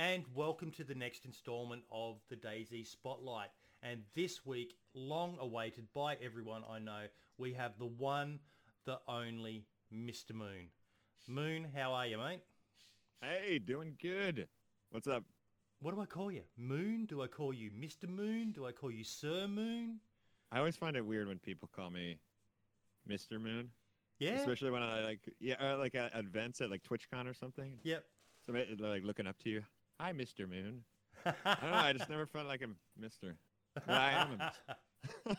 and welcome to the next installment of the DayZ Spotlight. And this week, long awaited by everyone I know, we have the one, the only Mr. Moon. Moon, how are you, mate? Hey, doing good. What's up? What do I call you? Moon? Do I call you Mr. Moon? Do I call you Sir Moon? I always find it weird when people call me Mr. Moon. Yeah. Especially when I like, yeah, uh, like at events at like TwitchCon or something. Yep. They're, like looking up to you. Hi, Mr. Moon. I don't know. I just never felt like a Mister. But I am a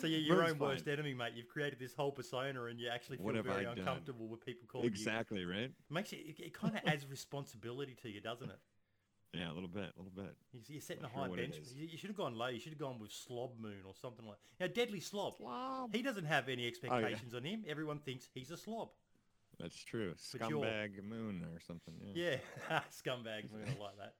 so you're your Moon's own worst fine. enemy, mate. You've created this whole persona, and you actually feel What very I done? uncomfortable with people calling you. Exactly right. Makes it, it, it kind of adds responsibility to you, doesn't it? Yeah, a little bit, a little bit. You- You're setting Not sure high it bench. You, you should have gone low. You should have gone with Slob Moon or something like. Now, Deadly Slob. Slob. He doesn't have Oh, any expectations on him. Everyone thinks he's a slob. That's true. Scumbag Moon or something. Yeah. Yeah, scumbag moon. I like that.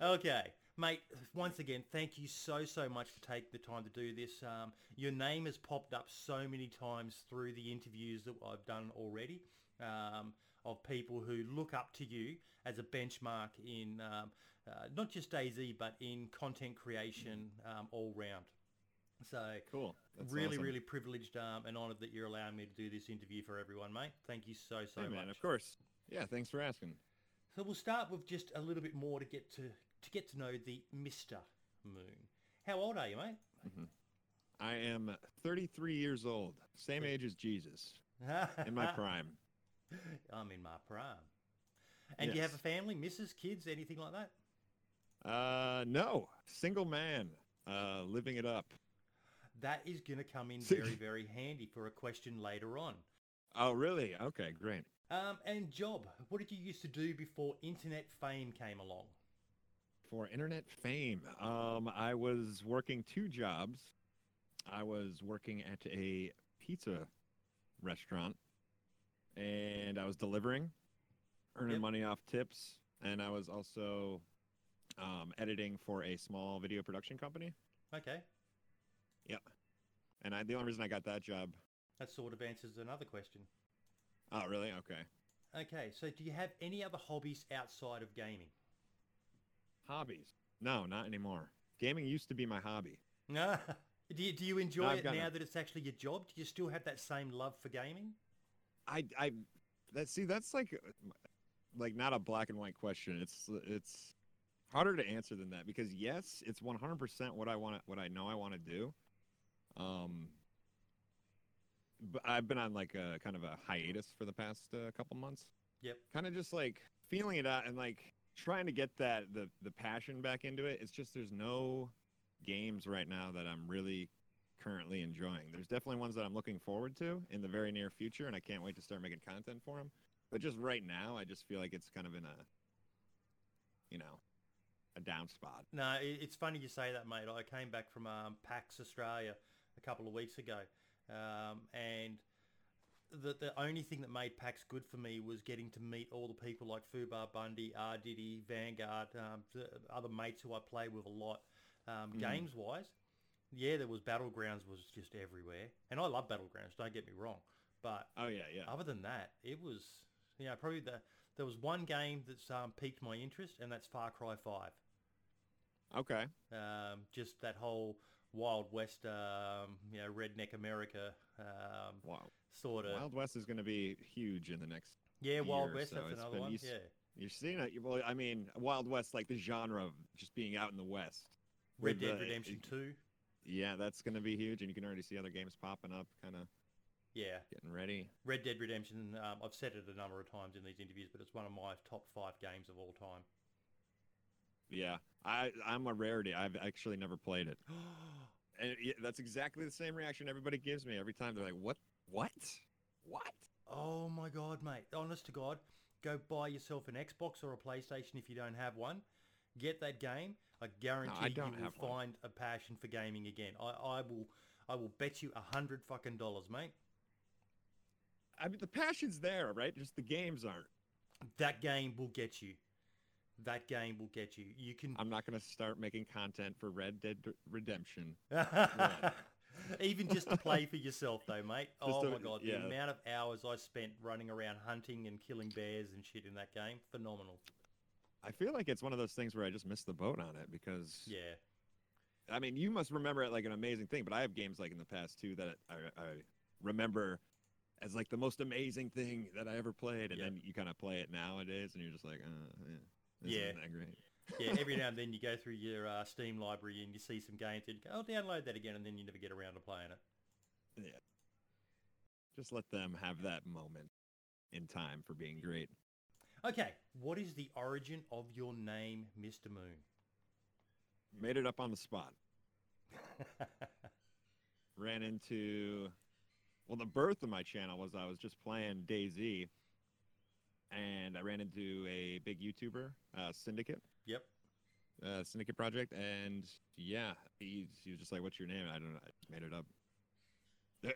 Okay, mate. Once again, thank you so so much for taking the time to do this. Um, your name has popped up so many times through the interviews that I've done already. Um, of people who look up to you as a benchmark in um, uh, not just DayZ but in content creation um, all round. So Cool. That's really, awesome. really privileged um, and honoured that you're allowing me to do this interview for everyone, mate. Thank you so so Hey, much. man, of course. Yeah, thanks for asking. So we'll start with just a little bit more to get to to get to know the Mister Moon. How old are you, mate? I am 33 years old, same age as Jesus, in my prime. I'm in my prime. And do you have a family, missus, kids, anything like that? Uh, no, single man, uh, living it up. That is going to come in very, very handy for a question later on. Oh, really? Okay, great. Um, and job, what did you used to do before internet fame came along? For internet fame, um, I was working two jobs. I was working at a pizza restaurant, and I was delivering, earning Yep. money off tips, and I was also um, editing for a small video production company. Okay, Yep. And I, the only reason I got that job. that sort of answers another question. Oh, really? Okay. Okay, so do you have any other hobbies outside of gaming? Hobbies? No, not anymore. Gaming used to be my hobby. No. Do you, do you enjoy I've it now no- that it's actually your job? Do you still have that same love for gaming? I, I, that see, that's like, like not a black and white question. It's, it's harder to answer than that because yes, it's 100% what I want, what I know I want to do. Um, but I've been on like a kind of a hiatus for the past uh, couple months. Yep. Kind of just like feeling it out and like trying to get that the the passion back into it. It's just there's no games right now that I'm really currently enjoying. There's definitely ones that I'm looking forward to in the very near future, and I can't wait to start making content for them. But just right now, I just feel like it's kind of in a, you know, a down spot. No, it's funny you say that, mate. I came back from um, PAX Australia a couple of weeks ago, um, and the the only thing that made PAX good for me was getting to meet all the people like Fubar Bundy, R Diddy, Vanguard, um, the other mates who I play with a lot. Um, Mhm. Games wise, yeah, there was Battlegrounds was just everywhere, and I love Battlegrounds. Don't get me wrong, but Oh yeah, yeah. other than that, it was you know probably the there was one game that's um, piqued my interest, and that's Far Cry Five. Okay. Um, just that whole Wild West, um, you know, redneck America um, Wow. sort of. Wild West is going to be huge in the next. yeah, Wild West. so that's another been one. used- Yeah, You're seeing it. Well, I mean, Wild West, like the genre of just being out in the West. Red Dead the- Redemption Two. Yeah, that's going to be huge, and you can already see other games popping up, kind of Yeah, getting ready. Red Dead Redemption. Um, I've said it a number of times in these interviews, but it's one of my top five games of all time. Yeah, I I'm a rarity. I've actually never played it, and it, that's exactly the same reaction everybody gives me every time. They're like, "What? What? What?" oh my god, mate! Honest to God, go buy yourself an Xbox or a PlayStation if you don't have one. Get that game. I guarantee don't you will have one. find a passion for gaming again. I, I will. I will bet you a hundred fucking dollars, mate. I mean, the passion's there, right? Just the games aren't. That game will get you. That game will get you. You can. I'm not going to start making content for Red Dead Redemption. Even just to play for yourself, though, mate. oh to- my god, yeah. the amount of hours I spent running around hunting and killing bears and shit in that game, phenomenal. I feel like it's one of those things where I just missed the boat on it because Yeah. I mean, you must remember it like an amazing thing, but I have games like in the past too that I, I remember as like the most amazing thing that I ever played, and Yep. then you kind of play it nowadays, and you're just like, uh, yeah, this Yeah. isn't that great. Yeah, every now and then you go through your uh, Steam library and you see some games and you go, I'll download that again, and then you never get around to playing it. Yeah, just let them have that moment in time for being great. Okay, what is the origin of your name, Mr. Moon? Made it up on the spot. Ran into, well, the birth of my channel was I was just playing DayZ, and I ran into a big YouTuber, uh, Syndicate. yep. uh, Syndicate Project, and yeah, he, he was just like, "What's your name?" I don't know. I just made it up.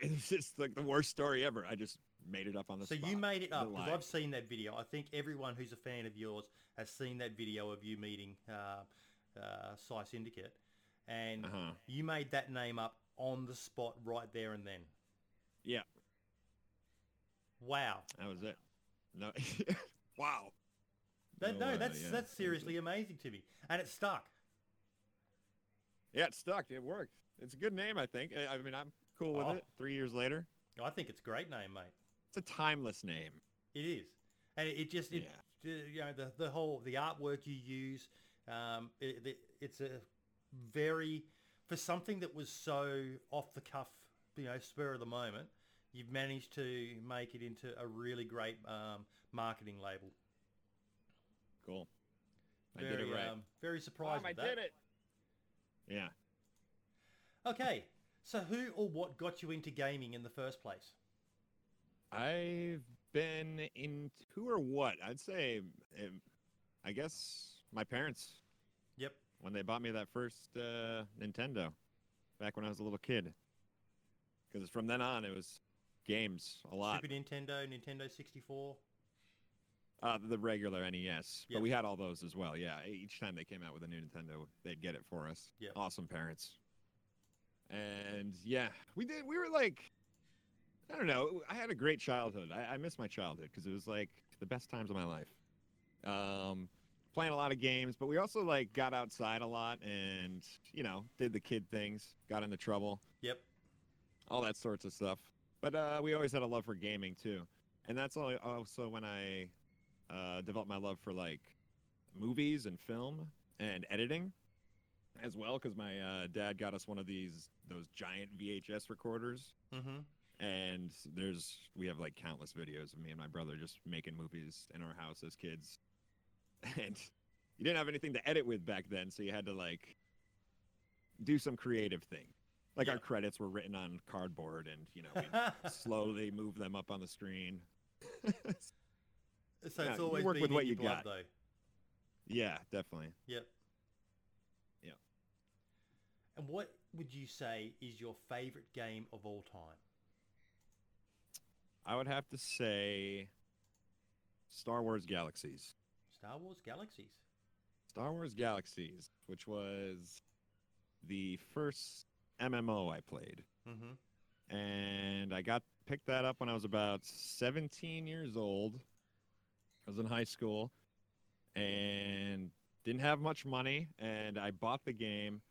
It's just like the worst story ever. I just made it up on the So spot. you made it up because. I've seen that video. I think everyone who's a fan of yours has seen that video of you meeting uh, uh, Psy Syndicate, and Uh-huh. you made that name up on the spot right there and then. Yeah, Wow. that was it. No, wow. That, no, uh, that's yeah, that's seriously amazing to me, and it stuck. Yeah, it stuck. It worked. It's a good name, I think. I, I mean, I'm cool with Oh. it. Three years later, I think it's a great name, mate. it's a timeless name. It is, and it, it just it, Yeah. uh, you know the the whole the artwork you use. Um, it, it, it's a very for something that was so off the cuff, you know, spur of the moment. You've managed to make it into a really great um, marketing label. Cool. I Very, did it right. um, very surprised. Mom, I that. did it. Yeah. Okay, so who or what got you into gaming in the first place? I've been into or what? I'd say, um, I guess my parents Yep. when they bought me that first uh, Nintendo back when I was a little kid. Because from then on, it was games a lot. Super Nintendo, Nintendo 64. Uh, the regular NES, Yep. but we had all those as well. Yeah, each time they came out with a new Nintendo, they'd get it for us. Yep. Awesome parents. And yeah, we did. We were like, I don't know. I had a great childhood. I, I miss my childhood because it was like the best times of my life. Um, playing a lot of games, but we also like got outside a lot and you know did the kid things, got into trouble Yep. all that sorts of stuff. But uh, we always had a love for gaming too, and that's also when I uh, developed my love for like movies and film and editing as well. Because my uh, dad got us one of these those giant VHS recorders, Mm-hmm. and there's we have like countless videos of me and my brother just making movies in our house as kids, and you didn't have anything to edit with back then, so you had to like do some creative thing. Like Yeah. our credits were written on cardboard, and you know we slowly move them up on the screen. so Yeah, it's you always work with what you blood, got. though. yeah, definitely. Yep. Yep. And what would you say is your favorite game of all time? I would have to say Star Wars Galaxies. Star Wars Galaxies. Star Wars Galaxies, which was the first MMO I played. Mm-hmm. and I got picked that up when I was about 17 years old. I was in high school and didn't have much money, and I bought the game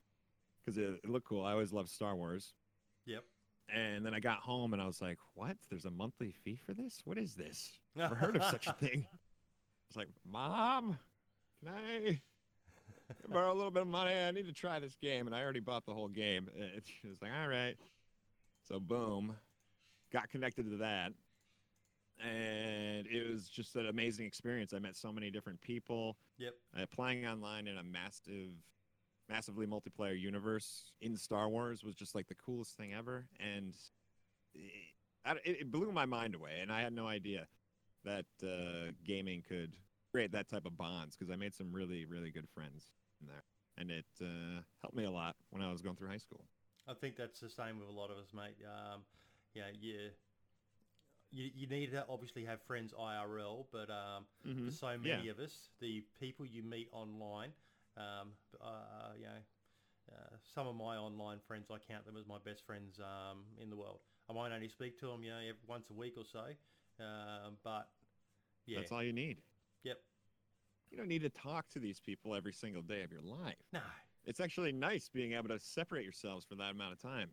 because it, it looked cool. I always loved Star Wars. Yep. And then I got home and I was like, "What? There's a monthly fee for this? What is this? Never heard of such a thing." I was like, "Mom, can I borrow a little bit of money? I need to try this game." And I already bought the whole game. She was like, "All right." So boom, got connected to that, and it was just an amazing experience. I met so many different people. Yep. Uh, playing online in a massive, massively multiplayer universe in Star Wars was just like the coolest thing ever, and it, it, blew my mind away. And I had no idea that uh, gaming could create that type of bonds because I made some really, really good friends there, and it uh, helped me a lot when I was going through high school. I think that's the same with a lot of us, mate. Um, you know, you, you need to obviously have friends IRL, but um, Mm-hmm. for so many of us, the people you meet online, um, uh, you know, uh, some of my online friends, I count them as my best friends um, in the world. I might only speak to them, you know, once a week or so, um, but yeah, That's all you need. yep. You don't need to talk to these people every single day of your life. No. It's actually nice being able to separate yourselves for that amount of time.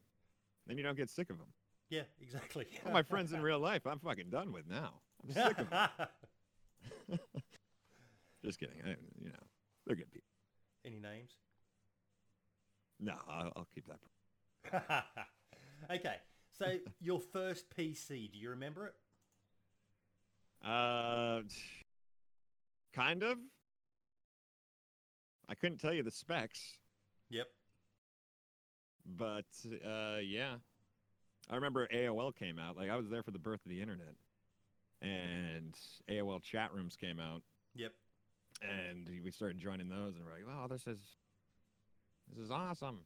Then you don't get sick of them. Yeah, exactly. All my friends in real life, I'm fucking done with now. I'm sick of them. Just kidding. I, you know, they're good people. Any names? No, I'll, I'll keep that. okay, so your first PC, do you remember it? Uh, kind of. I couldn't tell you the specs, Yep. but uh, yeah, I remember AOL came out. Like I was there for the birth of the internet, and AOL chat rooms came out, Yep. and we started joining those, and we're like, "Oh, this is this is awesome."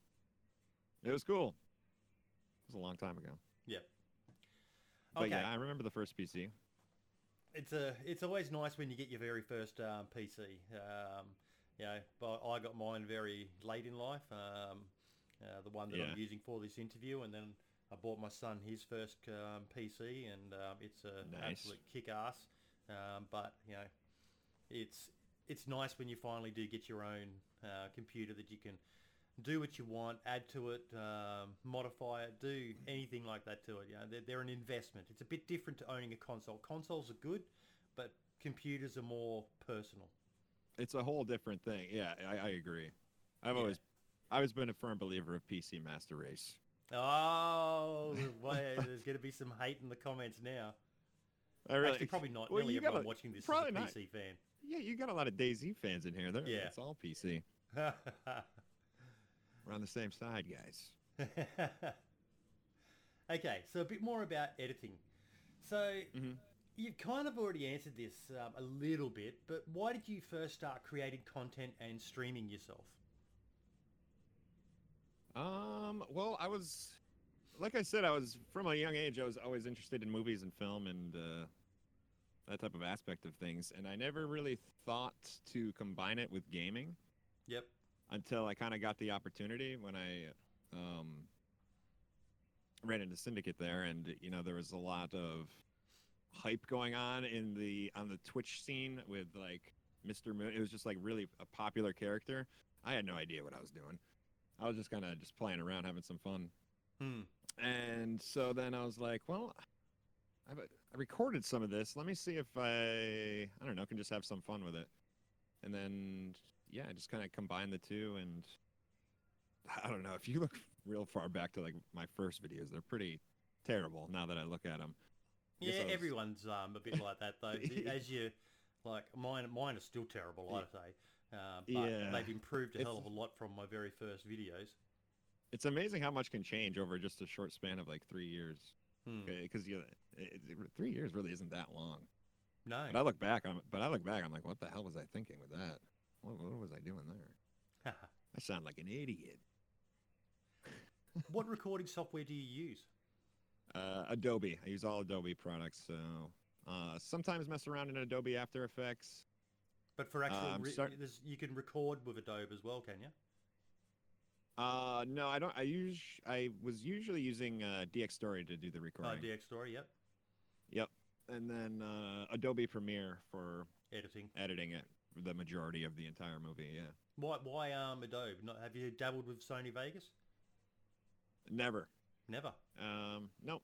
It was cool. It was a long time ago, Yep. but Okay. yeah, I remember the first PC. It's a it's always nice when you get your very first um, PC. Um, you know, but I got mine very late in life. Um, uh, the one that Yeah. I'm using for this interview, and then I bought my son his first um, PC, and um, it's a Nice. absolute kick ass. Um, but you know, it's it's nice when you finally do get your own uh, computer that you can do what you want, add to it, um, modify it, do anything like that to it. You know, they're, they're an investment. It's a bit different to owning a console. Consoles are good, but computers are more personal. It's a whole different thing. Yeah, I, I agree. I've Yeah. always, I've always been a firm believer of PC Master Race. Oh, boy, there's going to be some hate in the comments now. I really, Actually, probably not. Well, Nearly everyone gotta- watching this is a probably not. PC yeah, you got a lot of DayZ fans in here. They're, Yeah. it's all PC. We're on the same side, guys. okay, so a bit more about editing. So Mhm. you've kind of already answered this um, a little bit, but why did you first start creating content and streaming yourself? Um, well, I was, like I said, I was from a young age. I was always interested in movies and film and uh, that type of aspect of things, and I never really thought to combine it with gaming. Yep. Until I kind of got the opportunity when I um, ran into Syndicate there, and you know there was a lot of hype going on in the on the Twitch scene with like Mr. Moon. It was just like really a popular character. I had no idea what I was doing. I was just kind of just playing around, having some fun. Hmm. And so then I was like, well, I've, I recorded some of this. Let me see if I, I don't know, can just have some fun with it. And then, yeah, I just kind of combine the two. And I don't know, if you look real far back to like my first videos, they're pretty terrible now that I look at them. Guess Yeah, was- everyone's um, a bit like that though. As you like, mine mine are still terrible, I'd say. Uh, but Yeah. they've improved a hell of a lot from my very first videos. It's amazing how much can change over just a short span of like three years. Hmm. Because you, it, it, three years really isn't that long. No. But I look back, I'm, but I look back, I'm like, what the hell was I thinking with that? What, what was I doing there? I sound like an idiot. what recording software do you use? Uh, Adobe. I use all Adobe products. So uh, sometimes mess around in Adobe After Effects. But for actual, re- start- you can record with Adobe as well, can you? Uh, no, I don't. I use. I was usually using uh, Dxtory to do the Oh, recording. Dxtory, yep. Yep. And then uh, Adobe Premiere for Editing. editing it. The majority of the entire movie. Yeah. Why, why um, Adobe? Not, have you dabbled with Sony Vegas? Never. Never. Um, nope.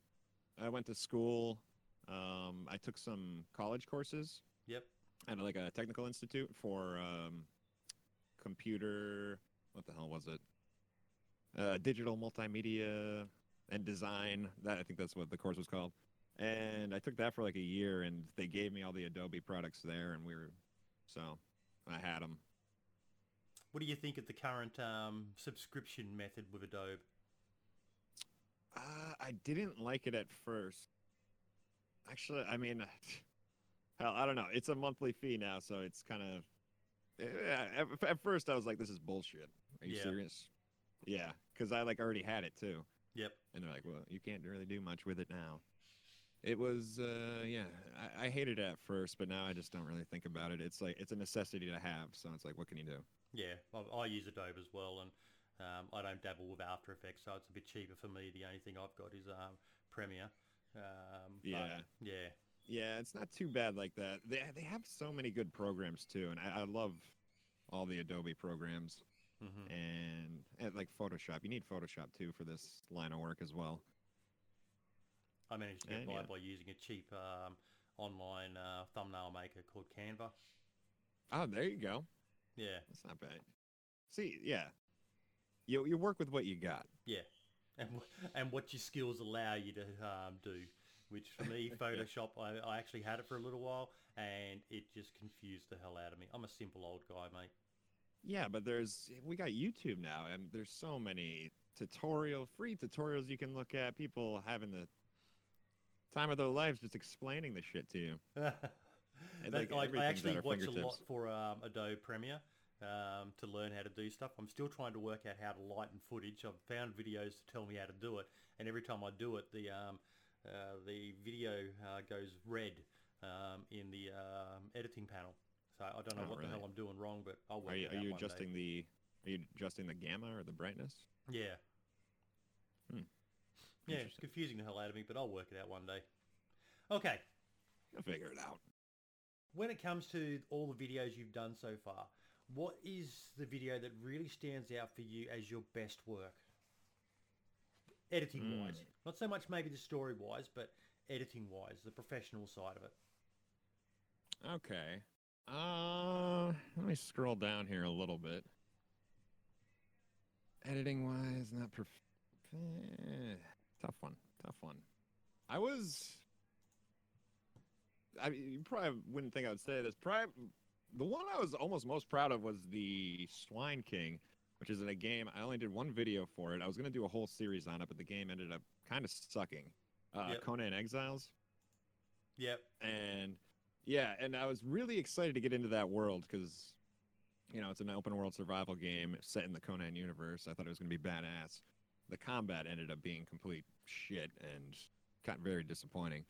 I went to school. Um, I took some college courses. Yep. at like a technical institute for um, computer. What the hell was it? Uh, digital multimedia and design. That I think that's what the course was called. And I took that for like a year, and they gave me all the Adobe products there, and we were so I had them. What do you think of the current um, subscription method with Adobe? Uh, I didn't like it at first. Actually, I mean, hell, I don't know. It's a monthly fee now, so it's kind of. At, at first I was like, "This is bullshit." Are you Yeah. serious? Yeah, because I like already had it too, Yep. and they're like, "Well, you can't really do much with it now." It was, uh, yeah, I, I hated it at first, but now I just don't really think about it. It's like it's a necessity to have, so it's like, what can you do? Yeah, I, I use Adobe as well, and um, I don't dabble with After Effects, so it's a bit cheaper for me. The only thing I've got is um, Premiere. Um, Yeah. yeah. Yeah, it's not too bad like that. They they have so many good programs too, and I, I love all the Adobe programs hmm and, and like Photoshop. You need Photoshop too for this line of work as well. I managed to get by yeah. by using a cheap um, online uh, thumbnail maker called Canva. Oh, there you go. Yeah, That's not bad. See, yeah, you you work with what you got. yeah, and and what your skills allow you to um, do. Which for me, Photoshop, I, I actually had it for a little while, and it just confused the hell out of me. I'm a simple old guy, mate. Yeah, but there's we got YouTube now, and there's so many tutorial, free tutorials you can look at. People having the time of their lives just explaining the shit to you. And, But like, I, I actually watch a lot for um, Adobe Premiere um, to learn how to do stuff. I'm still trying to work out how to lighten footage. I've found videos to tell me how to do it, and every time I do it, the um, uh, the video uh, goes red um, in the um, editing panel. So I don't know Oh, what the hell? I'm doing wrong, but I'll work Are you, it are you one day. adjusting the are you adjusting the gamma or the brightness? Yeah. Hmm. Yeah, it's confusing the hell out of me, but I'll work it out one day. Okay, You'll figure it out. when it comes to all the videos you've done so far, what is the video that really stands out for you as your best work? Editing wise. Mm. Not so much maybe the story wise, but editing wise, the professional side of it. Okay. Uh, let me scroll down here a little bit. Editing wise, not prof- eh, tough one. Tough one. I was. I mean, you probably wouldn't think I would say this. Probably, the one I was almost most proud of was the Swine King, which is in a game. I only did one video for it. I was gonna do a whole series on it, but the game ended up kind of sucking. Uh, Yep. Conan Exiles Yep. and yeah and i was really excited to get into that world because you know it's an open world survival game set in the conan universe i thought it was going to be badass the combat ended up being complete shit and got very disappointing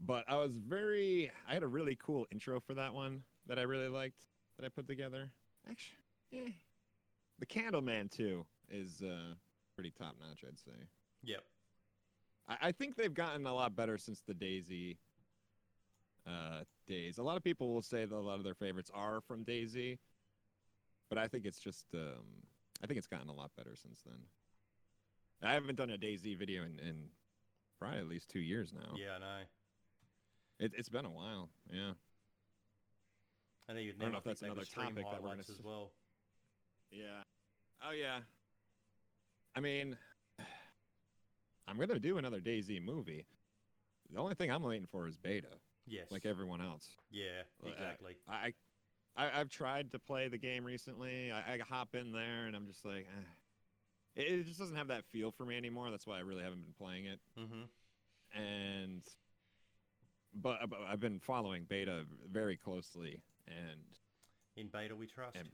but i was very i had a really cool intro for that one that i really liked that i put together actually yeah the candleman too is uh pretty top notch i'd say Yep. I, I think they've gotten a lot better since the DayZ uh, days. A lot of people will say that a lot of their favorites are from DayZ, but I think it's just um, I think it's gotten a lot better since then. I haven't done a DayZ video in, in probably at least two years now. Yeah, and I know. It, it's been a while. Yeah. I know you'd I don't never know if that's another topic that we're gonna as well. Yeah. Oh yeah. I mean, I'm gonna do another DayZ movie. The only thing I'm waiting for is beta, Yes. like everyone else. yeah, exactly. I, I I've tried to play the game recently. I, I hop in there and I'm just like, eh. It, it just doesn't have that feel for me anymore. That's why I really haven't been playing it. mm-hmm. And but, but I've been following beta very closely, and In beta we trust. and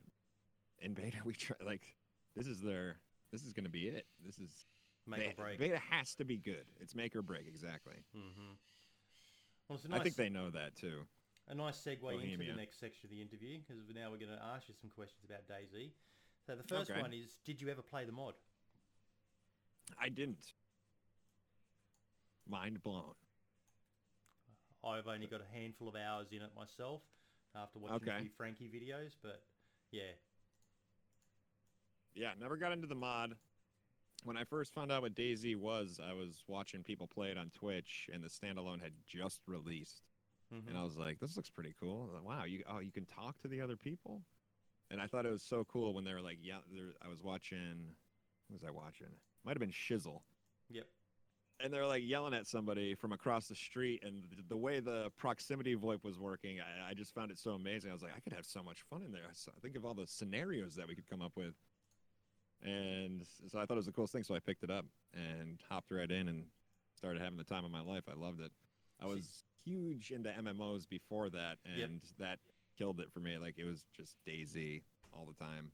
in beta we try like this is their this is gonna be it. This is Make or break. Beta has to be good. It's make or break exactly. Mm-hmm. Well, it's a nice, I think they know that too. a nice segue into the next section of the interview because now we're going to ask you some questions about DayZ. So the first Okay. one is, did you ever play the mod? I didn't. Mind blown. I've only got a handful of hours in it myself after watching a few Frankie videos, but yeah, Yeah, never got into the mod. When I first found out what DayZ was, I was watching people play it on Twitch, and the standalone had just released, Mhm. and I was like, "This looks pretty cool." Like, wow, you oh you can talk to the other people, and I thought it was so cool when they were like, "Yeah." I was watching. What was I watching? Might have been Shizzle, yep, and they're like yelling at somebody from across the street, and th- the way the proximity VoIP was working, I, I just found it so amazing. I was like, I could have so much fun in there. I think of all the scenarios that we could come up with, and so I thought it was the coolest thing. So I picked it up and hopped right in and started having the time of my life. I loved it. I was huge into MMOs before that, and Yep. that killed it for me. Like it was just DayZ all the time.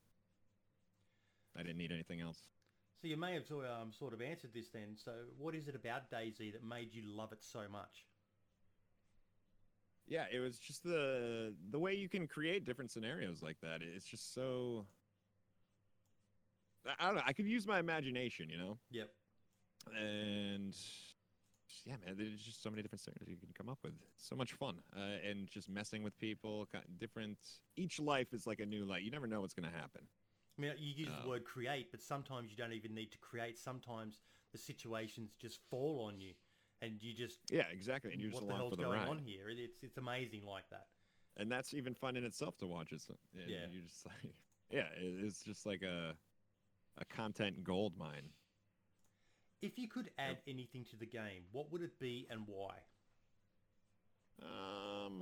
I didn't need anything else. So you may have sort of, um, sort of answered this then. So what is it about DayZ that made you love it so much? Yeah, it was just the the way you can create different scenarios like that. It's just so I- I don't know. I could use my imagination, you know, Yep, and yeah, man, there's just so many different scenarios you can come up with. So much fun, uh, and just messing with people. Different. Each life is like a new life. You never know what's gonna happen. I mean, you use the word create, but sometimes you don't even need to create. Sometimes the situations just fall on you, and you just Yeah, exactly. And you're just what the hell's the going ride. on here? It's it's amazing like that. and that's even fun in itself to watch. It's Yeah. you just like yeah, it, it's just like a a content gold mine. If you could add anything to the game, what would it be and why? Um,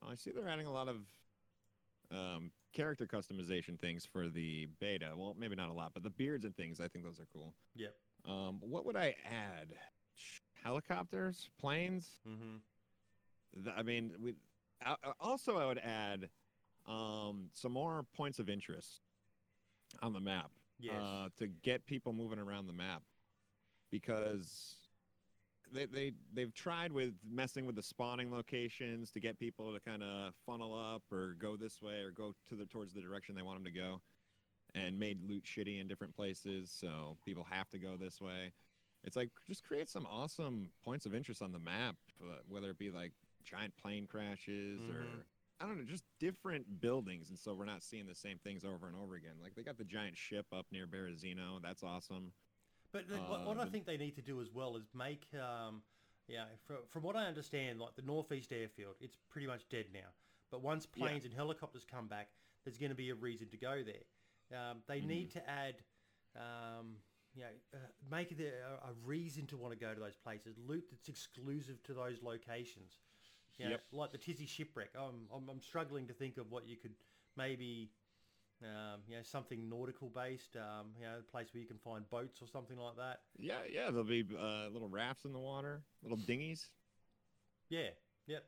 well, I see they're adding a lot of um, character customization things for the beta. Well, maybe not a lot, but the beards and things, I think those are cool. Yep. Um, what would I add? Helicopters, planes. Mm-hmm. I mean, we. I- also, I would add um, some more points of interest on the map Yes. uh, to get people moving around the map because they, they they've tried with messing with the spawning locations to get people to kind of funnel up or go this way or go to the towards the direction they want them to go and made loot shitty in different places so people have to go this way it's like just create some awesome points of interest on the map uh, whether it be like giant plane crashes or Mhm. I don't know, just different buildings, and so we're not seeing the same things over and over again. Like they got the giant ship up near Berezino, that's awesome. But the, what, what Uh, I think they need to do as well is make, um, yeah, from, from what I understand, like the Northeast Airfield, it's pretty much dead now. But once Yeah. planes and helicopters come back, there's going to be a reason to go there. Um, they Mm-hmm. need to add, um, you know, uh, make it a, a reason to want to go to those places. Loot that's exclusive to those locations. You know, Yep. like the Tizzy shipwreck. I'm, I'm, I'm struggling to think of what you could maybe um, you know, something nautical based, um, you know, a place where you can find boats or something like that. Yeah, yeah, there'll be uh, little rafts in the water, little dinghies. Yeah, yep.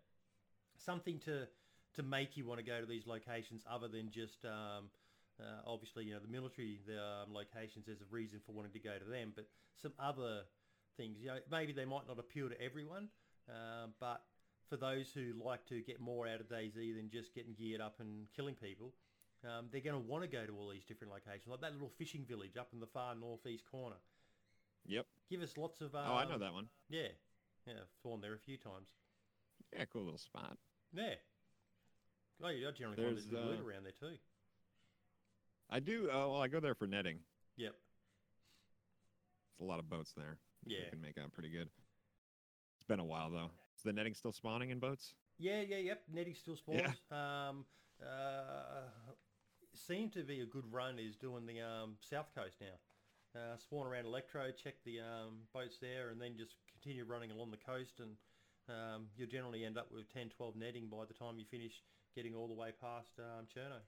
Something to to make you want to go to these locations other than just um, uh, obviously you know the military the um, locations. There's a reason for wanting to go to them, but some other things. You know, maybe they might not appeal to everyone, um, but for those who like to get more out of DayZ than just getting geared up and killing people, um, they're going to want to go to all these different locations, like that little fishing village up in the far northeast corner. Yep. Give us lots of. Um, oh, I know that one. Yeah, yeah, I've gone there a few times. Yeah, cool little spot. Yeah. Oh, yeah, I generally find there's There's, good loot uh, around there too. I do. Uh, well, I go there for netting. Yep. There's a lot of boats there. Yeah. you can make out pretty good. It's been a while though. Is the netting still spawning in boats? Yeah, yeah, yep. Netting still spawns. Yeah. Um, uh, seem to be a good run is doing the um, south coast now. Uh, spawn around Electro, check the um, boats there, and then just continue running along the coast, and um, you'll generally end up with 10, 12 netting by the time you finish getting all the way past um, Cherno.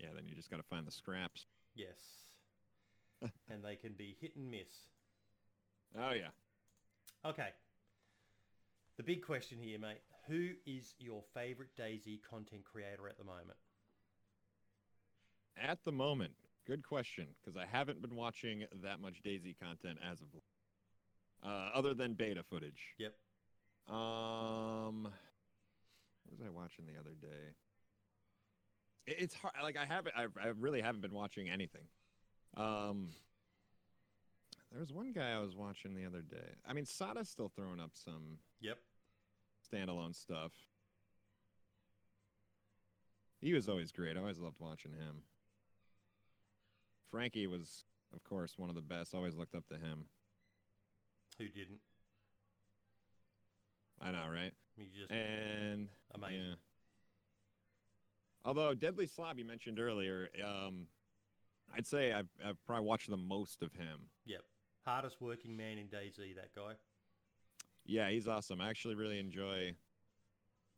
Yeah. Then you just got to find the scraps. Yes. and they can be hit and miss. Oh yeah. Okay. The big question here, mate. Who is your favourite DayZ content creator at the moment? At the moment, good question, because I haven't been watching that much DayZ content as of. Uh, other than beta footage. Yep. Um, what was I watching the other day? It- It's hard. Like I haven't. I, I really haven't been watching anything. Um, there was one guy I was watching the other day. I mean, Sada's still throwing up some Yep. Standalone stuff. He was always great. I always loved watching him. Frankie was, of course, one of the best. Always looked up to him. Who didn't? I know, right? You just And amazing. yeah. Although Deadly Slob you mentioned earlier, um, I'd say I've, I've probably watched the most of him. Yep. Hardest working man in DayZ, that guy. Yeah, he's awesome. I actually really enjoy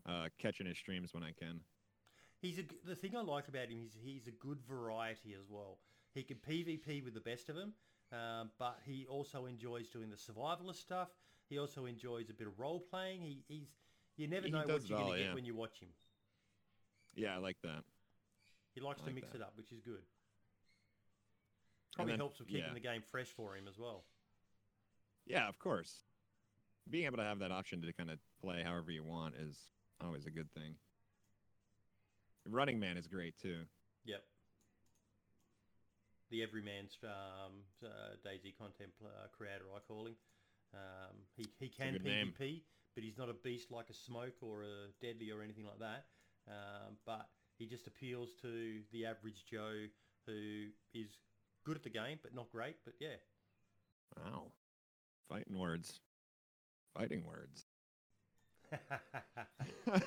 uh, catching his streams when I can. He's a, the thing I like about him is he's a good variety as well. He can PvP with the best of them, um, but he also enjoys doing the survivalist stuff. He also enjoys a bit of role playing. He, he's you never know what you're going to get yeah. when you watch him. Yeah, I like that. He likes I to mix that. it up, which is good. Probably then- helps with keeping yeah. the game fresh for him as well. Yeah, of course. Being able to have that option to kind of play however you want is always a good thing. Running Man is great too. Yep. the everyman's um, uh, DayZ content uh, creator, I call him. Um, he he can good name. PvP, but he's not a beast like a smoke or a deadly or anything like that. Um, but he just appeals to the average Joe who is good at the game but not great. But yeah, Wow. Fighting words. Fighting words. uh,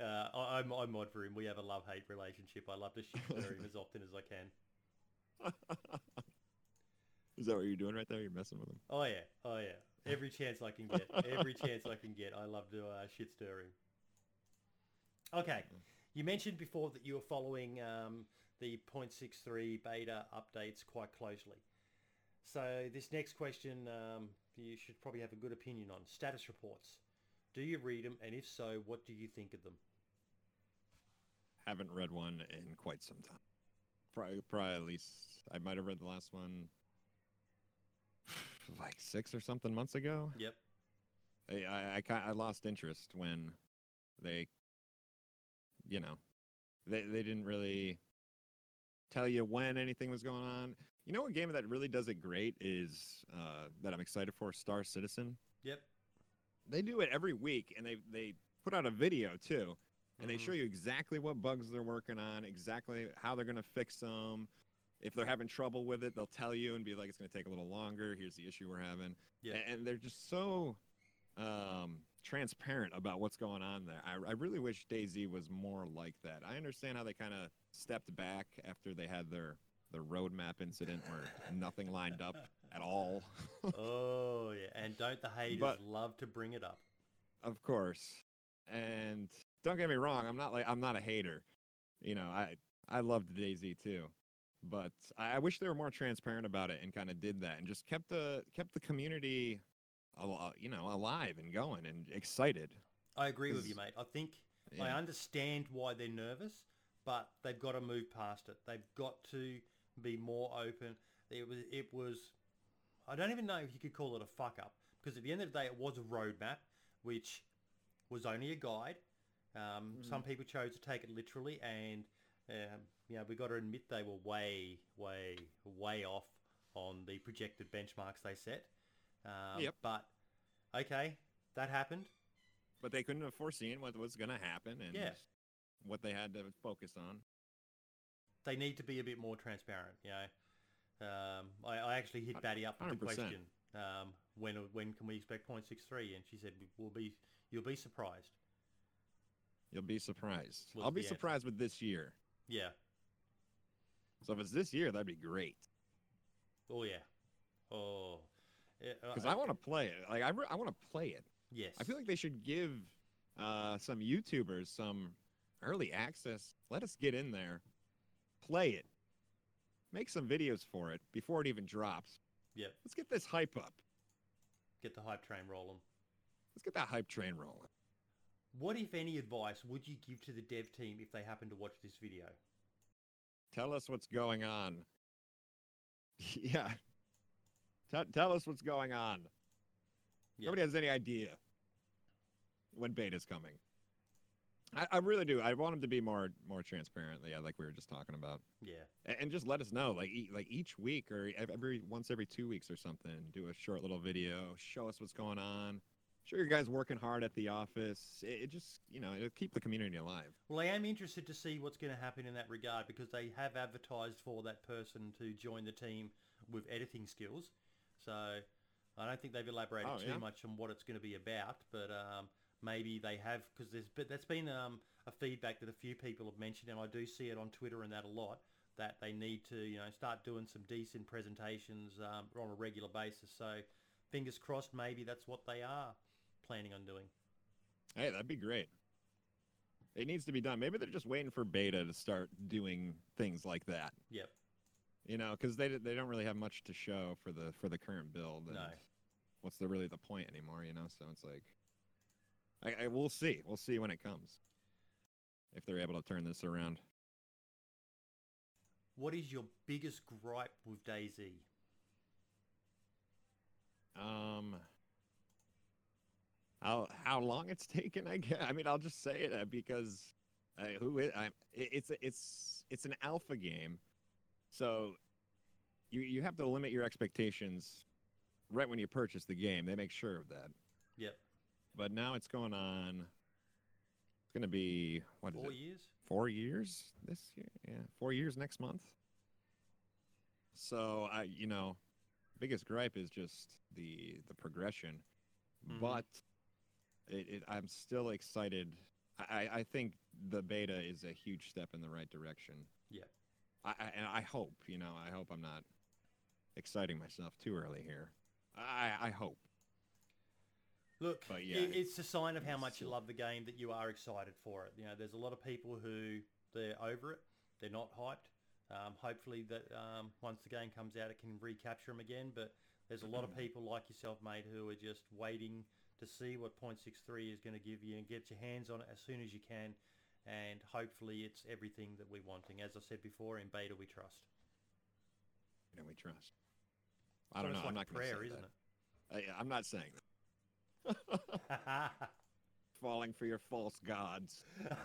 I, I'm mod for him. We have a love hate relationship. I love to shit stir him as often as I can. Is that what you're doing right there? You're messing with him. Oh yeah, oh yeah. Every chance I can get, every chance I can get, I love to uh, shit stir him. Okay, you mentioned before that you were following um, the 0.63 beta updates quite closely. So this next question, um, you should probably have a good opinion on status reports. Do you read them, and if so, what do you think of them? Haven't read one in quite some time. Probably, probably at least I might have read the last one like six or something months ago. Yep. I I, I, I lost interest when they, you know, they they didn't really tell you when anything was going on. You know, what game that really does it great is uh, that I'm excited for Star Citizen. Yep. They do it every week, and they they put out a video too, and they Mhm. show you exactly what bugs they're working on, exactly how they're gonna fix them. If they're having trouble with it, they'll tell you and be like, "It's gonna take a little longer. Here's the issue we're having." Yeah. And they're just so um, transparent about what's going on there. I, I really wish DayZ was more like that. I understand how they kind of stepped back after they had their their roadmap incident where nothing lined up at all. oh yeah, and don't the haters But- love to bring it up? of course. And don't get me wrong, I'm not like I'm not a hater. You know, I I loved DayZ too. But I, I wish they were more transparent about it and kind of did that and just kept the kept the community al- uh, you know, alive and going and excited. I agree with you, mate. I think I understand why they're nervous, but they've got to move past it. They've got to be more open. It was, it was, I don't even know if you could call it a fuck up because at the end of the day, it was a roadmap, which was only a guide. Um, Some people chose to take it literally, and um, you know we got to admit they were way, way, way off on the projected benchmarks they set. Um, Yep. But okay, that happened. But they couldn't have foreseen what was going to happen and Yeah. what they had to focus on. They need to be a bit more transparent. You know, um, I, I actually hit Batty up with the 100%. question, um, when when can we expect 0.63? And she said, "We'll be, you'll be surprised." You'll be surprised. I'll be the answer. surprised with this year. Yeah. So if it's this year, that'd be great. Oh yeah. Oh. Yeah, uh, Because I want to play it. Like I, re- I want to play it. Yes. I feel like they should give uh, some YouTubers some early access. Let us get in there, play it, make some videos for it before it even drops. Yep. Let's get this hype up. Get the hype train rolling. Let's get that hype train rolling. What, if any, advice would you give to the dev team if they happen to watch this video? Tell us what's going on. yeah. Tell tell us what's going on. Yeah. Nobody has any idea when beta's coming. I, I really do. I want them to be more more transparent. Yeah, like we were just talking about. Yeah. A- and just let us know like e- like each week or every once every two weeks or something do a short little video show us what's going on sure you guys working hard at the office it, it just you know it'll keep the community alive Well, I am interested to see what's going to happen in that regard because they have advertised for that person to join the team with editing skills. So I don't think they've elaborated Oh, too yeah? much on what it's going to be about, but um, maybe they have because there's but that's been um, a feedback that a few people have mentioned, and I do see it on Twitter and that a lot. That they need to you know start doing some decent presentations um, on a regular basis. So fingers crossed, maybe that's what they are planning on doing. hey that'd be great it needs to be done maybe they're just waiting for beta to start doing things like that Yep. you know because they, they don't really have much to show for the for the current build and No. what's the really the point anymore you know so it's like I, I we'll see we'll see when it comes if they're able to turn this around What is your biggest gripe with DayZ? Um, how how long it's taken? I guess. I mean, I'll just say it because uh, who is? I, it- it's it's it's an alpha game, So you you have to limit your expectations right when you purchase the game. They make sure of that. Yep. But now it's going on. It's going to be what is Four it? years. Four years this year? Yeah, four years next month. So I, you know, biggest gripe is just the the progression, Mhm. but it, it, I'm still excited. I, I- I think the beta is a huge step in the right direction. Yeah. I, I and I hope, you know, I hope I'm not exciting myself too early here. I I hope. Look, But yeah, it's a sign of how much you love the game that you are excited for it. You know, there's a lot of people who they're over it, they're not hyped. Um, hopefully, that um, once the game comes out, it can recapture them again. But there's a lot of people like yourself, mate, who are just waiting to see what .63 is going to give you and get your hands on it as soon as you can. And hopefully, it's everything that we're wanting. as I said before, in beta we trust. You know, we trust. I don't know. Almost I'm not going to prayer, say isn't that. I, I'm not saying that. It? Falling for your false gods.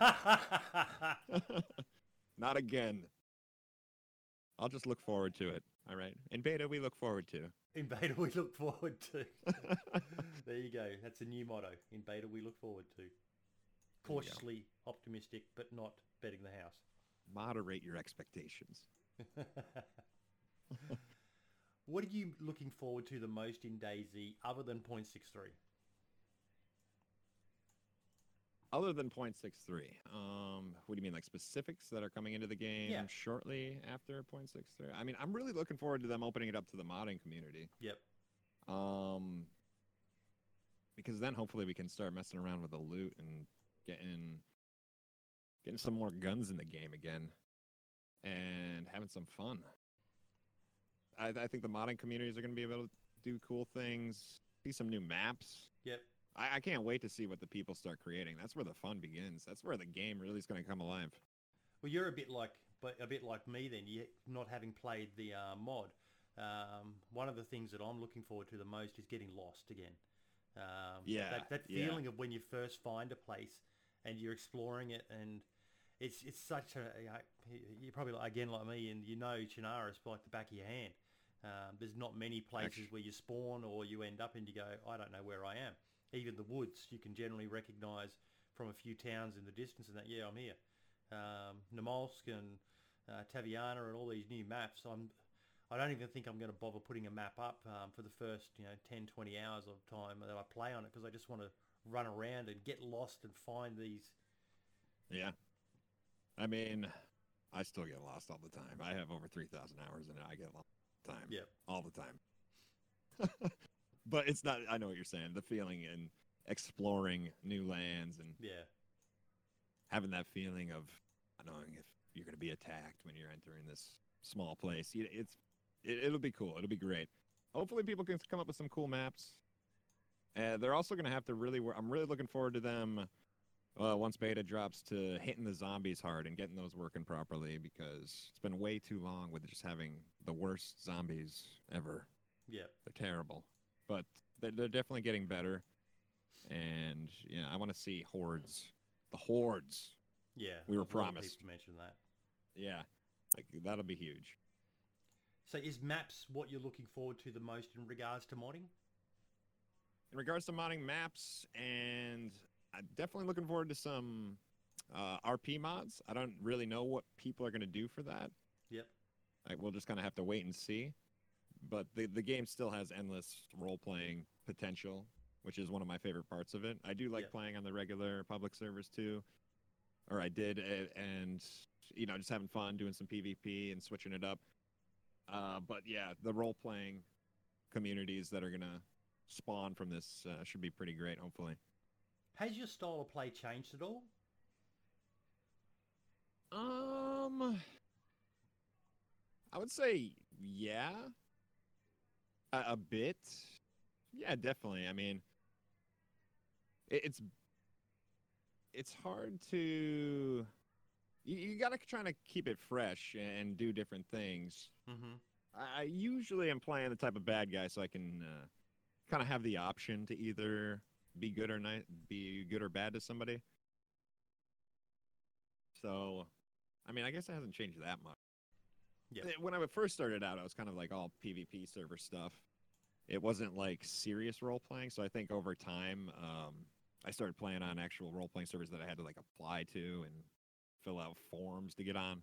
Not again. I'll just look forward to it. All right. In beta, we look forward to. In beta, we look forward to. there you go. That's a new motto. In beta, we look forward to. Cautiously optimistic, but not betting the house. Moderate your expectations. what are you looking forward to the most in DayZ other than .63? Other than .63, um, what do you mean, like specifics that are coming into the game Yeah. shortly after .63? I mean, I'm really looking forward to them opening it up to the modding community. Yep. Um, because then hopefully we can start messing around with the loot and getting getting some more guns in the game again, and having some fun. I, I think the modding communities are going to be able to do cool things, see some new maps. Yep. I, I can't wait to see what the people start creating. That's where the fun begins. That's where the game really is going to come alive. Well, you're a bit like, but a bit like me then. You not having played the uh, mod. Um, one of the things that I'm looking forward to the most is getting lost again. Um, Yeah, That, that yeah. feeling of when you first find a place and you're exploring it, and it's it's such a you- you're probably like, again like me, and you know Chernarus like the back of your hand. Um, there's not many places Actu- where you spawn or you end up and you go, I don't know where I am. Even the woods, you can generally recognise from a few towns in the distance, and that yeah, I'm here. Um, Namalsk and uh, Taviana and all these new maps. I'm I don't even think I'm going to bother putting a map up um, for the first you know 10, 20 hours of time that I play on it because I just want to run around and get lost and find these. Yeah. I mean, I still get lost all the time. I have over 3,000 hours in it. I get lost all the time. Yep. All the time. but it's not, I know what you're saying. The feeling in exploring new lands and Yeah. having that feeling of not knowing if you're going to be attacked when you're entering this small place. It's, it, it'll be cool. It'll be great. Hopefully people can come up with some cool maps. And they're also going to have to really work. I'm really looking forward to them uh, once beta drops to hitting the zombies hard and getting those working properly because it's been way too long with just having the worst zombies ever. Yeah. They're terrible, but they're, they're definitely getting better. And yeah, I want to see hordes, the hordes. Yeah. We were a lot of promised. mention that. Yeah, like that'll be huge. So is maps what you're looking forward to the most in regards to modding? In regards to modding maps, and I'm definitely looking forward to some uh, RP mods. I don't really know what people are going to do for that. Yep. Like, we'll just kind of have to wait and see. But the the game still has endless role playing potential, which is one of my favorite parts of it. I do like Yeah. playing on the regular public servers too, or I did, and you know, just having fun doing some PvP and switching it up. Uh, but yeah, the role playing communities that are gonna spawn from this uh, should be pretty great. Hopefully. Has your style of play changed at all? Um, I would say yeah, a, a bit. Yeah, definitely. I mean, it, it's it's hard to you, you got to try to keep it fresh and do different things. Mm-hmm. I I usually am playing the type of bad guy, so I can uh, kind of have the option to either be good or not, be good or bad to somebody. So, I mean, I guess it hasn't changed that much. Yeah. When I first started out, I was kind of like all PvP server stuff. It wasn't like serious role playing, so I think over time, um, I started playing on actual role playing servers that I had to like apply to and fill out forms to get on.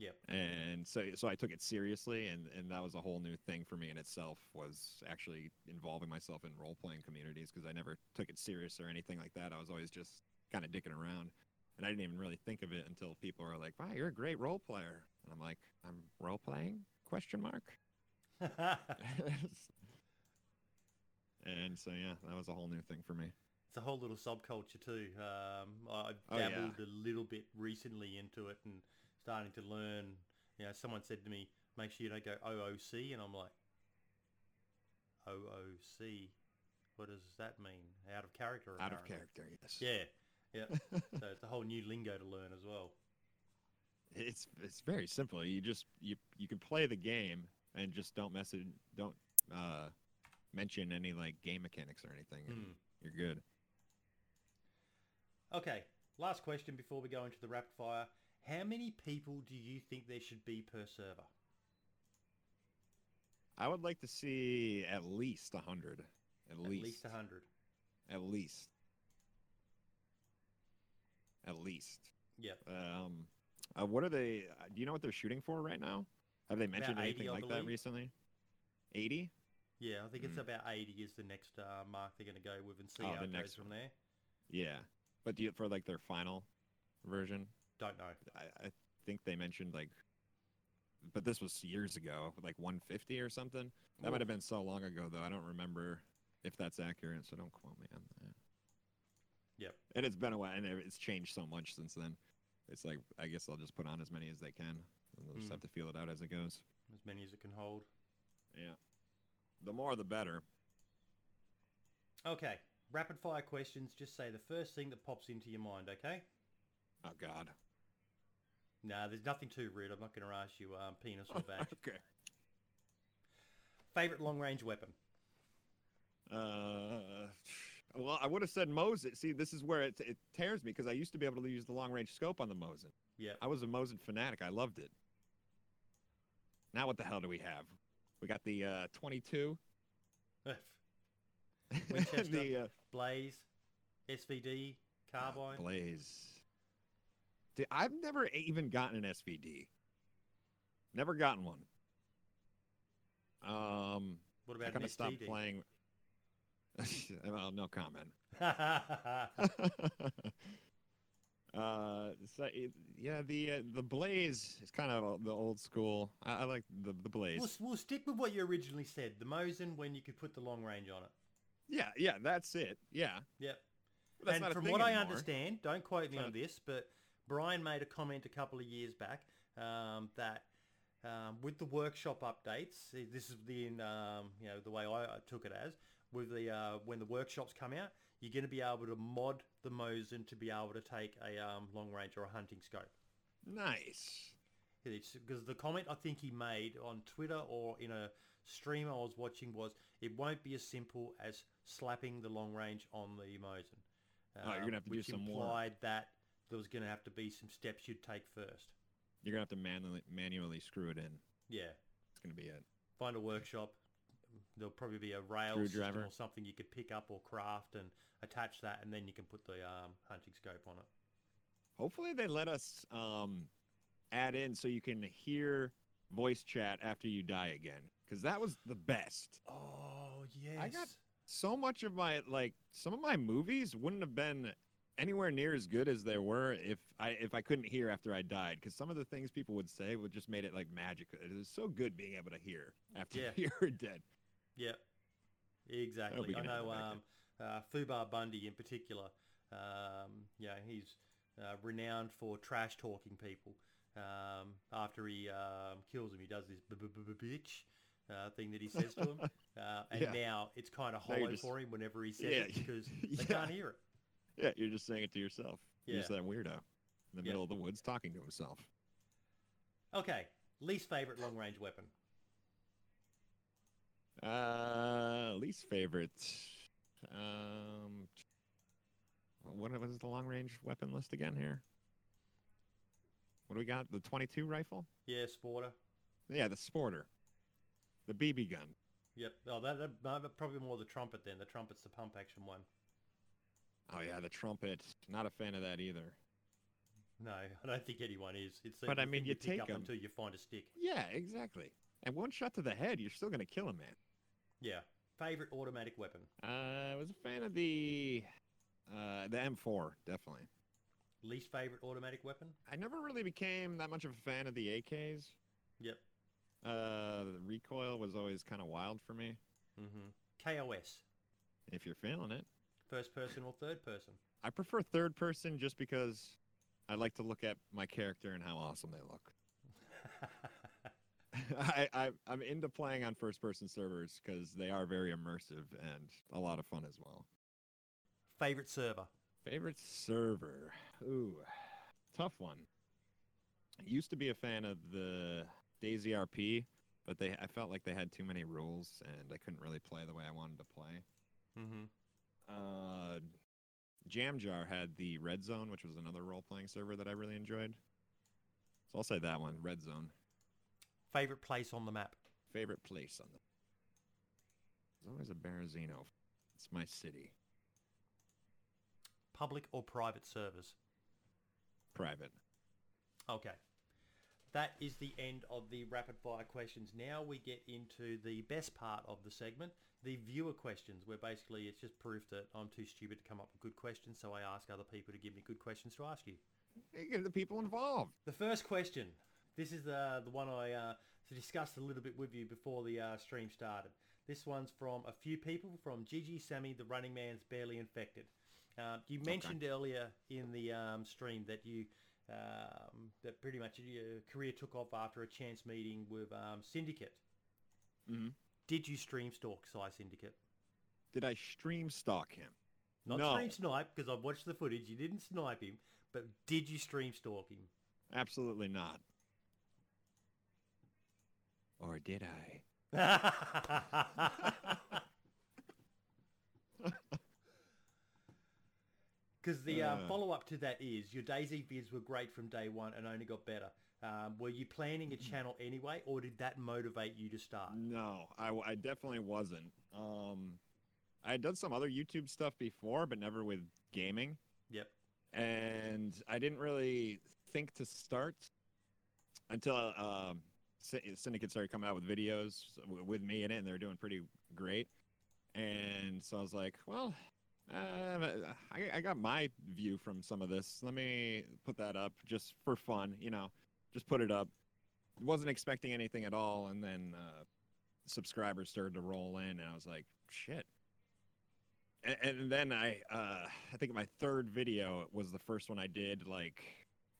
Yep. And so, so I took it seriously, and and that was a whole new thing for me in itself. Was actually involving myself in role playing communities because I never took it serious or anything like that. I was always just kind of dicking around, and I didn't even really think of it until people are like, "Wow, you're a great role player," and I'm like, "I'm role playing?" Question mark. and so yeah, that was a whole new thing for me. it's a whole little subculture too. Um, I Oh, yeah. dabbled a little bit recently into it and starting to learn. You know, someone said to me, "Make sure you don't go OOC," and I'm like, "OOC, what does that mean? Out of character?" Out of character, yes. Yeah, yeah. so it's a whole new lingo to learn as well. It's it's very simple. You just you you can play the game and just don't message don't uh mention any like game mechanics or anything. Hmm. You're good. Okay, last question before we go into the rapid fire. How many people do you think there should be per server? I would like to see at least a hundred. At, At least. least 100. At least. At least. Yeah. Um, uh, what are they? Uh, do you know what they're shooting for right now? Have they mentioned 80, anything I like that recently? Eighty. Yeah, I think it's Mm. about 80 is the next uh, mark they're going to go with and see Oh, how it goes from there. Yeah, but do you, for like their final version, Don't know. I, I think they mentioned like, but this was years ago, like 150 or something. That might have been so long ago though. I don't remember if that's accurate, so don't quote me on that. Yep. And it's been a while, and it's changed so much since then. It's like I guess I'll just put on as many as they can, and they'll just Mm. have to feel it out as it goes. As many as it can hold. Yeah, the more the better. Okay, rapid fire questions. Just say the first thing that pops into your mind, okay? Oh God. No, there's nothing too rude. I'm not going to ask you um, penis or vag. okay. Favorite long range weapon? Uh, well, I would have said Mosin. See, this is where it, it tears me because I used to be able to use the long range scope on the Mosin. Yeah. I was a Mosin fanatic. I loved it. Now what the hell do we have? We got the uh, 22. Winchester. the uh, Blaze, SVD, carbine. Blaze. See, I've never even gotten an SVD. Never gotten one. Um, what I about kind an of stopped playing. well, no comment. uh, so it, yeah, the uh, the Blaze is kind of the old school. I, I like the the Blaze. we'll, we'll stick with what you originally said. The Mosin when you could put the long range on it. Yeah, yeah, that's it. Yeah, Yep. And from what I understand, don't quote me on this, but Brian made a comment a couple of years back um, that um, with the workshop updates, this is the um, you know the way I took it as with the uh, when the workshops come out, you're going to be able to mod the Mosin to be able to take a um, long range or a hunting scope. nice. Because the comment I think he made on Twitter or in a stream I was watching was it won't be as simple as slapping the long range on the Mosin. Oh, you're gonna have to do which some more. Which implied that there was going to have to be some steps you'd take first. You're gonna have to manually manually screw it in. Yeah, It's gonna be it. find a workshop. There'll probably be a rail system or something you could pick up or craft and attach that, and then you can put the um, hunting scope on it. Hopefully they let us um, add in so you can hear voice chat after you die again, because that was the best. Oh yes. I got- So much of my like some of my movies wouldn't have been anywhere near as good as they were if I if I couldn't hear after I died. Because some of the things people would say would just made it like magic. It was so good being able to hear after Yeah. you were dead. Yep. Exactly. I know um, uh, Fubar Bundy in particular. Um, yeah, he's uh, renowned for trash talking people. Um, after he um, kills them, he does this bitch uh, thing that he says to him. Uh, and Yeah. now it's kind of hollow just- for him whenever he says Yeah. it because they Yeah. can't hear it. Yeah, you're just saying it to yourself. Yeah. just that weirdo in the middle of the woods talking to himself. Okay. Least favorite long range weapon. Uh, least favorite. Um, what was the long range weapon list again here? What do we got? The 22 rifle. Yeah, Sporter. Yeah, the sporter, the BB gun. Yep. Oh, that, that, probably more the trumpet then. The trumpet's the pump action one. Oh yeah, the trumpet. Not a fan of that either. No, I don't think anyone is. It's But, I mean, you pick take up 'em. until you find a stick. Yeah, exactly. And one shot to the head, you're still gonna kill a man. Yeah. Favorite automatic weapon. Uh, I was a fan of the uh, the M4, definitely. Least favorite automatic weapon. I never really became that much of a fan of the AKs. Yep. Uh, the recoil was always kind of wild for me. hmm KOS. If you're feeling it, First person or third person. I prefer third person just because I like to look at my character and how awesome they look. I, I I'm into playing on first person servers because they are very immersive and a lot of fun as well. favorite server. Favorite server? Ooh, tough one. I used to be a fan of the DayZ RP, but they I felt like they had too many rules and I couldn't really play the way I wanted to play. Mm-hmm. Uh, Jamjar had the Red Zone, which was another role playing server that I really enjoyed. So I'll say that one, Red Zone. Favorite place on the map. Favorite place on the. There's always a Berezino. It's my city. Public or private servers. Private. Okay. That is the end of the rapid fire questions. Now we get into the best part of the segment, the viewer questions, where basically it's just proof that I'm too stupid to come up with good questions, so I ask other people to give me good questions to ask you. You get the people involved. The first question. This is uh, the one I uh, discussed a little bit with you before the uh, stream started. This one's from a few people, from Gigi, Sammy, the running man's barely infected. Uh, you mentioned earlier in the um, stream that you um, that pretty much your career took off after a chance meeting with um, Syndicate. hmm Did you stream stalk Psy Syndicate? Did I stream stalk him? Not No. stream snipe because I've watched the footage. You didn't snipe him, but did you stream stalk him? Absolutely not. Or did I? Because the um, Uh. follow-up to that is your DayZ vids were great from day one and only got better. Um, were you planning a channel anyway, or did that motivate you to start? No, I definitely wasn't. Um, I had done some other YouTube stuff before, but never with gaming. Yep. And I didn't really think to start until um, Sy- Syndicate started coming out with videos with me in it, and they're doing pretty great. And so I was like, well, uh, I, I got my view from some of this. Let me put that up just for fun, you know, just put it up. Wasn't expecting anything at all, and then uh, subscribers started to roll in, and I was like, shit. And, and then I, uh, I think my third video was the first one I did like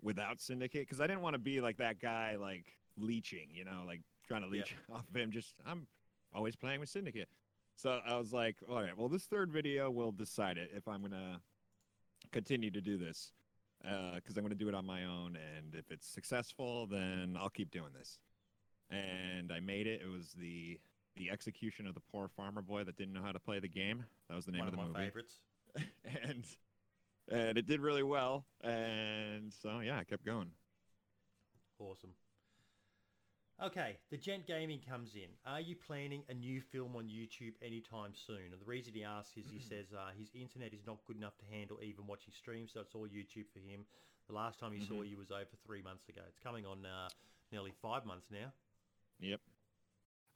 without Syndicate because I didn't want to be like that guy like leeching, you know, like trying to Yeah. leech off of him. Just I'm always playing with Syndicate. So I was like, all right, well, this third video will decide it if I'm gonna continue to do this uh, because I'm gonna do it on my own, and if it's successful, then I'll keep doing this. And I made it. It was the the execution of the poor farmer boy that didn't know how to play the game. That was the name One of of the my movie, favorites. and and it did really well. And so yeah, I kept going. Awesome. Okay, the Gent Gaming comes in. Are you planning a new film on YouTube anytime soon? And the reason he asks is he says uh, his internet is not good enough to handle even watching streams, so it's all YouTube for him. The last time he saw you was over three months ago. It's coming on uh, nearly five months now. Yep.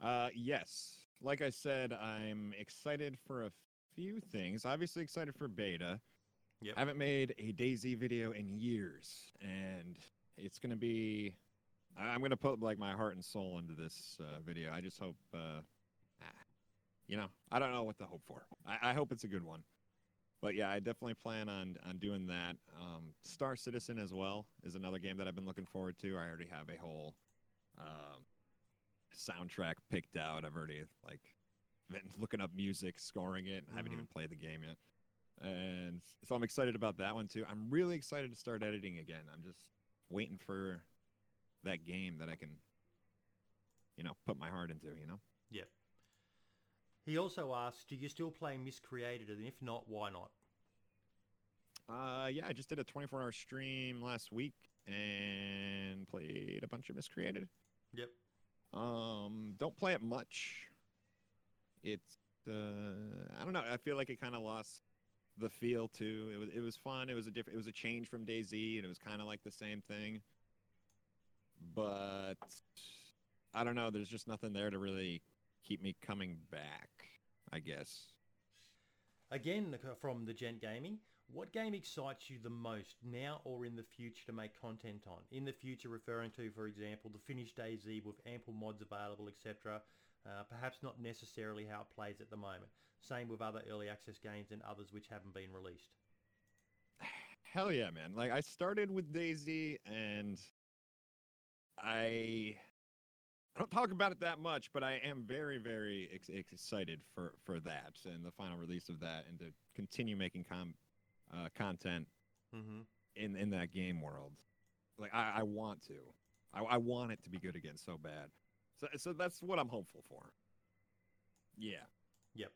Uh, yes. Like I said, I'm excited for a few things. Obviously excited for beta. Yep. I haven't made a DayZ video in years, and it's gonna be. I'm gonna put like my heart and soul into this uh, video. I just hope. Uh, you know, I don't know what to hope for. I, I hope it's a good one. But yeah, I definitely plan on on doing that. Um, Star Citizen as well is another game that I've been looking forward to. I already have a whole um, soundtrack picked out. I've already like been looking up music, scoring it. I haven't Mhm. even played the game yet, and so I'm excited about that one too. I'm really excited to start editing again. I'm just waiting for that game that I can, you know, put my heart into. You know. Yep. He also asks, do you still play Miscreated? And if not, why not? Uh, yeah, I just did a 24-hour stream last week and played a bunch of Miscreated. Yep. Um, don't play it much. It's uh, I don't know. I feel like it kind of lost the feel too. It was it was fun. It was a different. It was a change from DayZ, and it was kind of like the same thing. But I don't know. There's just nothing there to really keep me coming back. I guess. Again, from the Gent Gaming, what game excites you the most now or in the future to make content on? In the future, referring to, for example, the finished DayZ with ample mods available, etc. Uh, perhaps not necessarily how it plays at the moment. Same with other early access games and others which haven't been released. Hell yeah, man! Like I started with DayZ, and I I don't talk about it that much, but I am very, very ex- excited for for that and the final release of that, and to continue making com- uh, content Mm-hmm. in in that game world. Like I, I want to, I, I want it to be good again so bad. So so that's what I'm hopeful for. Yeah. Yep.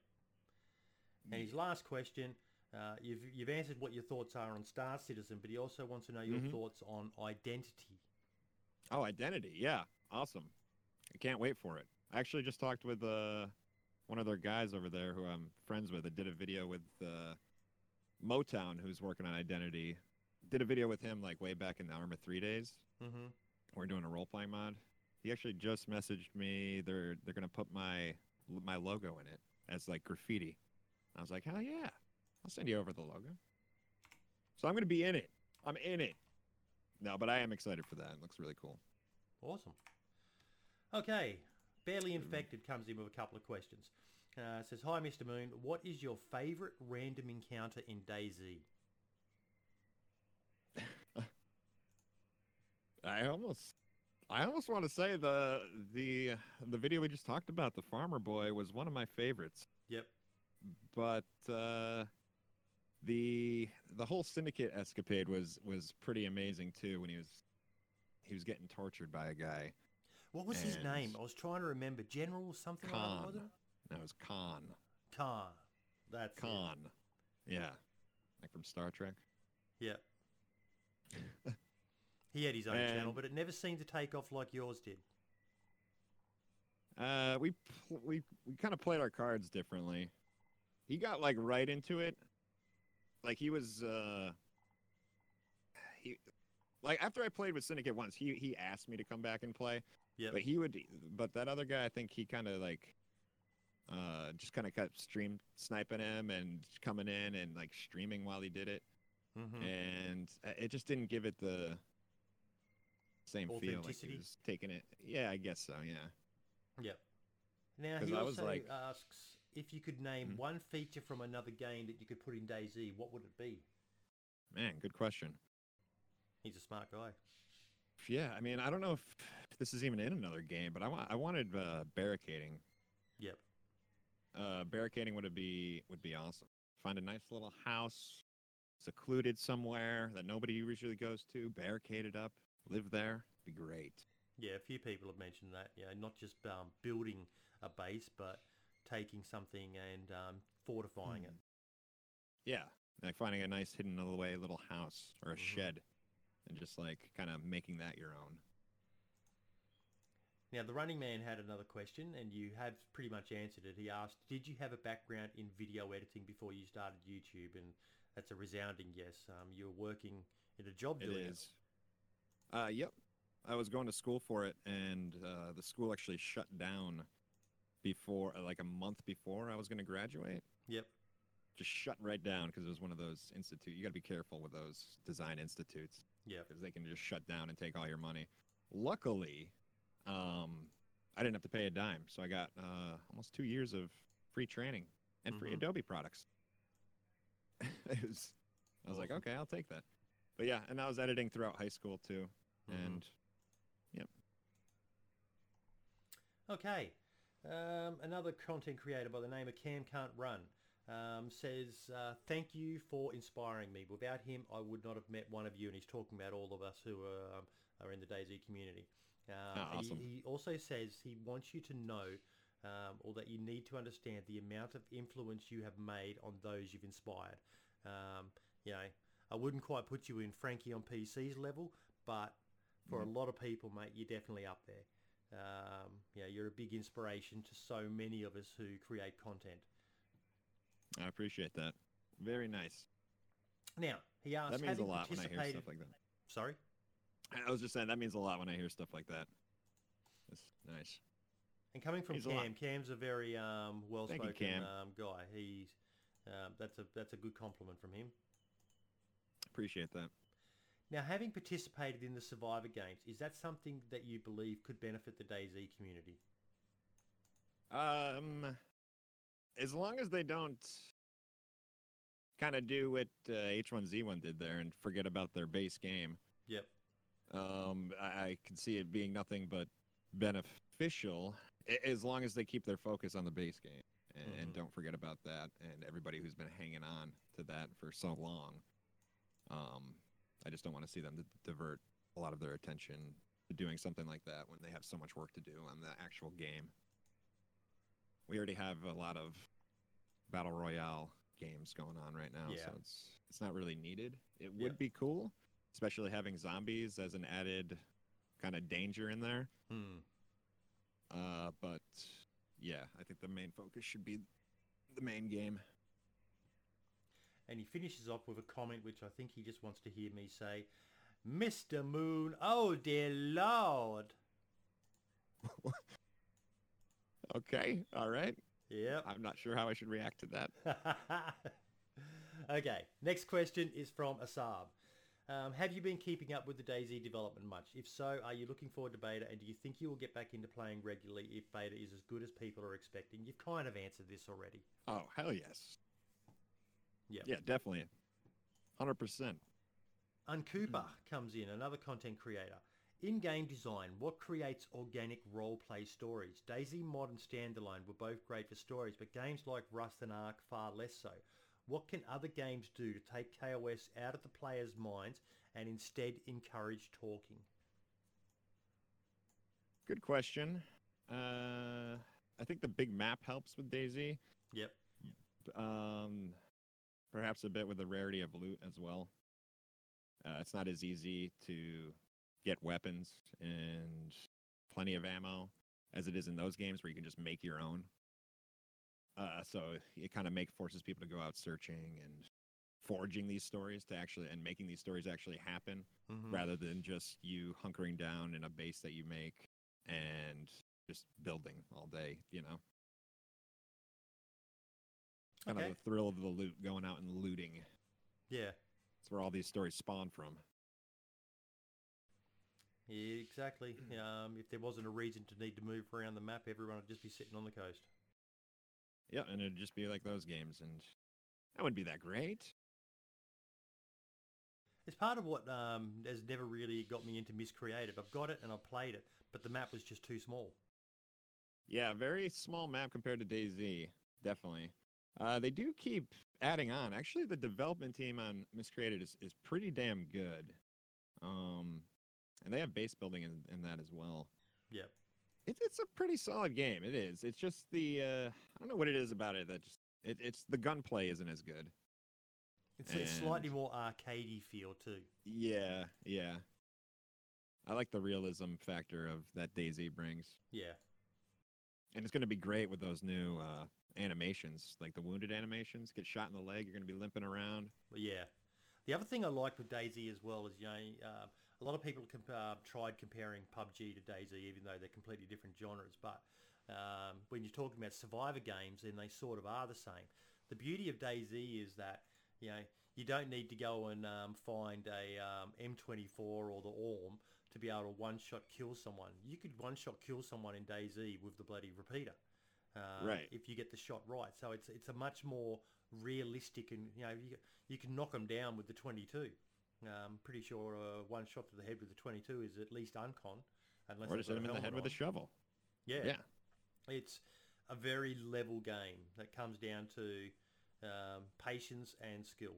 And his last question, uh, you've, you've answered what your thoughts are on Star Citizen, but he also wants to know your Mhm. thoughts on Identity. Oh, identity. Yeah. Awesome. I can't wait for it. I actually just talked with uh, one of their guys over there who I'm friends with. I did a video with uh, Motown, who's working on identity. Did a video with him like way back in the Arma 3 days. Mm-hmm. We're doing a role playing mod. He actually just messaged me. They're they're gonna put my my logo in it as like graffiti. I was like, hell yeah! I'll send you over the logo. So I'm gonna be in it. I'm in it. No, but I am excited for that. It looks really cool. Awesome. Okay. Barely Infected comes in with a couple of questions. Uh, says, Hi, Mr. Moon. What is your favourite random encounter in DayZ? I almost I almost want to say the the the video we just talked about, the farmer boy, was one of my favorites. Yep. But uh, the the whole syndicate escapade was was pretty amazing too. When he was he was getting tortured by a guy. What was his name? I was trying to remember. General something like that, Khan. it? That was Khan. Khan. That's it. Khan. Yeah, like from Star Trek. Yeah. he had his own channel, but it never seemed to take off like yours did. Uh, we we we kind of played our cards differently. He got like right into it. Like he was uh he like after I played with Syndicate once, he he asked me to come back and play. Yeah. But he would but that other guy I think he kind of like uh just kind of kept stream sniping him and coming in and like streaming while he did it Mm-hmm. and uh, it just didn't give it the same feel like he was taking it. Yeah, I guess so, yeah. Yep. Now he also like- asks if you could name Mhm. one feature from another game that you could put in DayZ, what would it be? Man, good question. He's a smart guy. Yeah, I mean, I don't know if this is even in another game, but I want I wanted uh, barricading. Yep. Uh, barricading would be would be awesome. Find a nice little house, secluded somewhere that nobody usually goes to. Barricade it up, live there. Be great. Yeah, a few people have mentioned that. Yeah, not just um, building a base, but taking something and um, fortifying it. Yeah, like finding a nice hidden away little house or a Mhm. shed, and just like kind of making that your own. Now, the running man had another question, and you have pretty much answered it. He asked, "Did you have a background in video editing before you started YouTube?" And that's a resounding yes. Um, you were working in a job It doing is. Uh, yep. I was going to school for it, and uh, the school actually shut down before, uh, like a month before I was going to graduate. Yep. Just shut right down because it was one of those institute. You got to be careful with those design institutes Yep. because they can just shut down and take all your money. Luckily, um, I didn't have to pay a dime, so I got uh, almost two years of free training and free Mhm. Adobe products. it was, I was like, okay, I'll take that. But yeah, and I was editing throughout high school too, Mhm. and yep. Okay. Um, another content creator by the name of Cam Can't Run um, says, uh, thank you for inspiring me. Without him, I would not have met one of you. And he's talking about all of us who are, um, are in the DayZ community. Um, Oh, and he- he, also says he wants you to know um, or that you need to understand the amount of influence you have made on those you've inspired. Um, you know, I wouldn't quite put you in Frankie on PC's level, but for Mhm. a lot of people, mate, you're definitely up there. Um, yeah, you're a big inspiration to so many of us who create content. I appreciate that. Very nice. Now, he asked, That means a lot when I hear stuff like that. Sorry? I was just saying that means a lot when I hear stuff like that. That's nice. And coming from Means a. Cam, Cam's a very um, well-spoken Cam. um, guy. He's um, that's a that's a good compliment from him. Appreciate that. Now, having participated in the Survivor Games, is that something that you believe could benefit the DayZ community? Um, as long as they don't kind of do what uh, H1Z1 did there and forget about their base game, Yep. um, I, I can see it being nothing but beneficial as long as they keep their focus on the base game and, and Mhm. don't forget about that and everybody who's been hanging on to that for so long. Um, I just don't want to see them d- divert a lot of their attention to doing something like that when they have so much work to do on the actual game. We already have a lot of battle royale games going on right now, Yeah. so it's it's not really needed. It Yeah. would be cool, especially having zombies as an added kind of danger in there. Hmm. Uh, but yeah, I think the main focus should be the main game. And he finishes off with a comment which I think he just wants to hear me say, Mr. Moon, oh dear Lord. Okay, all right. Yep. I'm not sure how I should react to that. okay, next question is from Asab. Um, have you been keeping up with the DayZ development much? If so, are you looking forward to beta and do you think you will get back into playing regularly if beta is as good as people are expecting? You've kind of answered this already. Oh, hell yes. Yep. Yeah, definitely. 100%. Uncooper comes in, another content creator. In-game design, what creates organic role-play stories? DayZ Mod and Standalone were both great for stories, but games like Rust and Ark far less so. What can other games do to take KOS out of the players' minds and instead encourage talking? Good question. Uh, I think the big map helps with DayZ. Yep. Um, perhaps a bit with the rarity of loot as well. Uh, it's not as easy to get weapons and plenty of ammo as it is in those games where you can just make your own. Uh, so it kind of make forces people to go out searching and forging these stories to actually and making these stories actually happen Mhm. rather than just you hunkering down in a base that you make and just building all day, you know. Kind Okay. of the thrill of the loot, going out and looting. Yeah. It's where all these stories spawn from. Yeah, exactly. Um, if there wasn't a reason to need to move around the map, everyone would just be sitting on the coast. Yeah, and it'd just be like those games, and that wouldn't be that great. It's part of what um, has never really got me into Miscreated. I've got it and I've played it, but the map was just too small. Yeah, very small map compared to DayZ, definitely. Uh, they do keep adding on. Actually, the development team on Miscreated is, is pretty damn good. Um, and they have base building in, in that as well. Yep. It's it's a pretty solid game. It is. It's just the uh, I don't know what it is about it that just it, it's the gunplay isn't as good. It's a slightly more arcadey feel too. Yeah, yeah. I like the realism factor of that DayZ brings, Yeah. and it's going to be great with those new uh, animations, like the wounded animations. Get shot in the leg, you're going to be limping around. Yeah. The other thing I like with DayZ as well is, you know, uh, a lot of people comp- uh, tried comparing PUBG to DayZ, even though they're completely different genres. But um, when you're talking about survivor games, then they sort of are the same. The beauty of DayZ is that, you know, you don't need to go and um, find a um, M24 or the Orm to be able to one-shot kill someone. You could one-shot kill someone in DayZ with the bloody repeater. Uh, Right. If you get the shot right, so it's it's a much more realistic and you know you, you can knock them down with the 22. Um, pretty sure uh, one shot to the head with the 22 is at least uncon, unless or just hit him in the head helmet with a shovel. Yeah, Yeah. it's a very level game that comes down to um, patience and skill.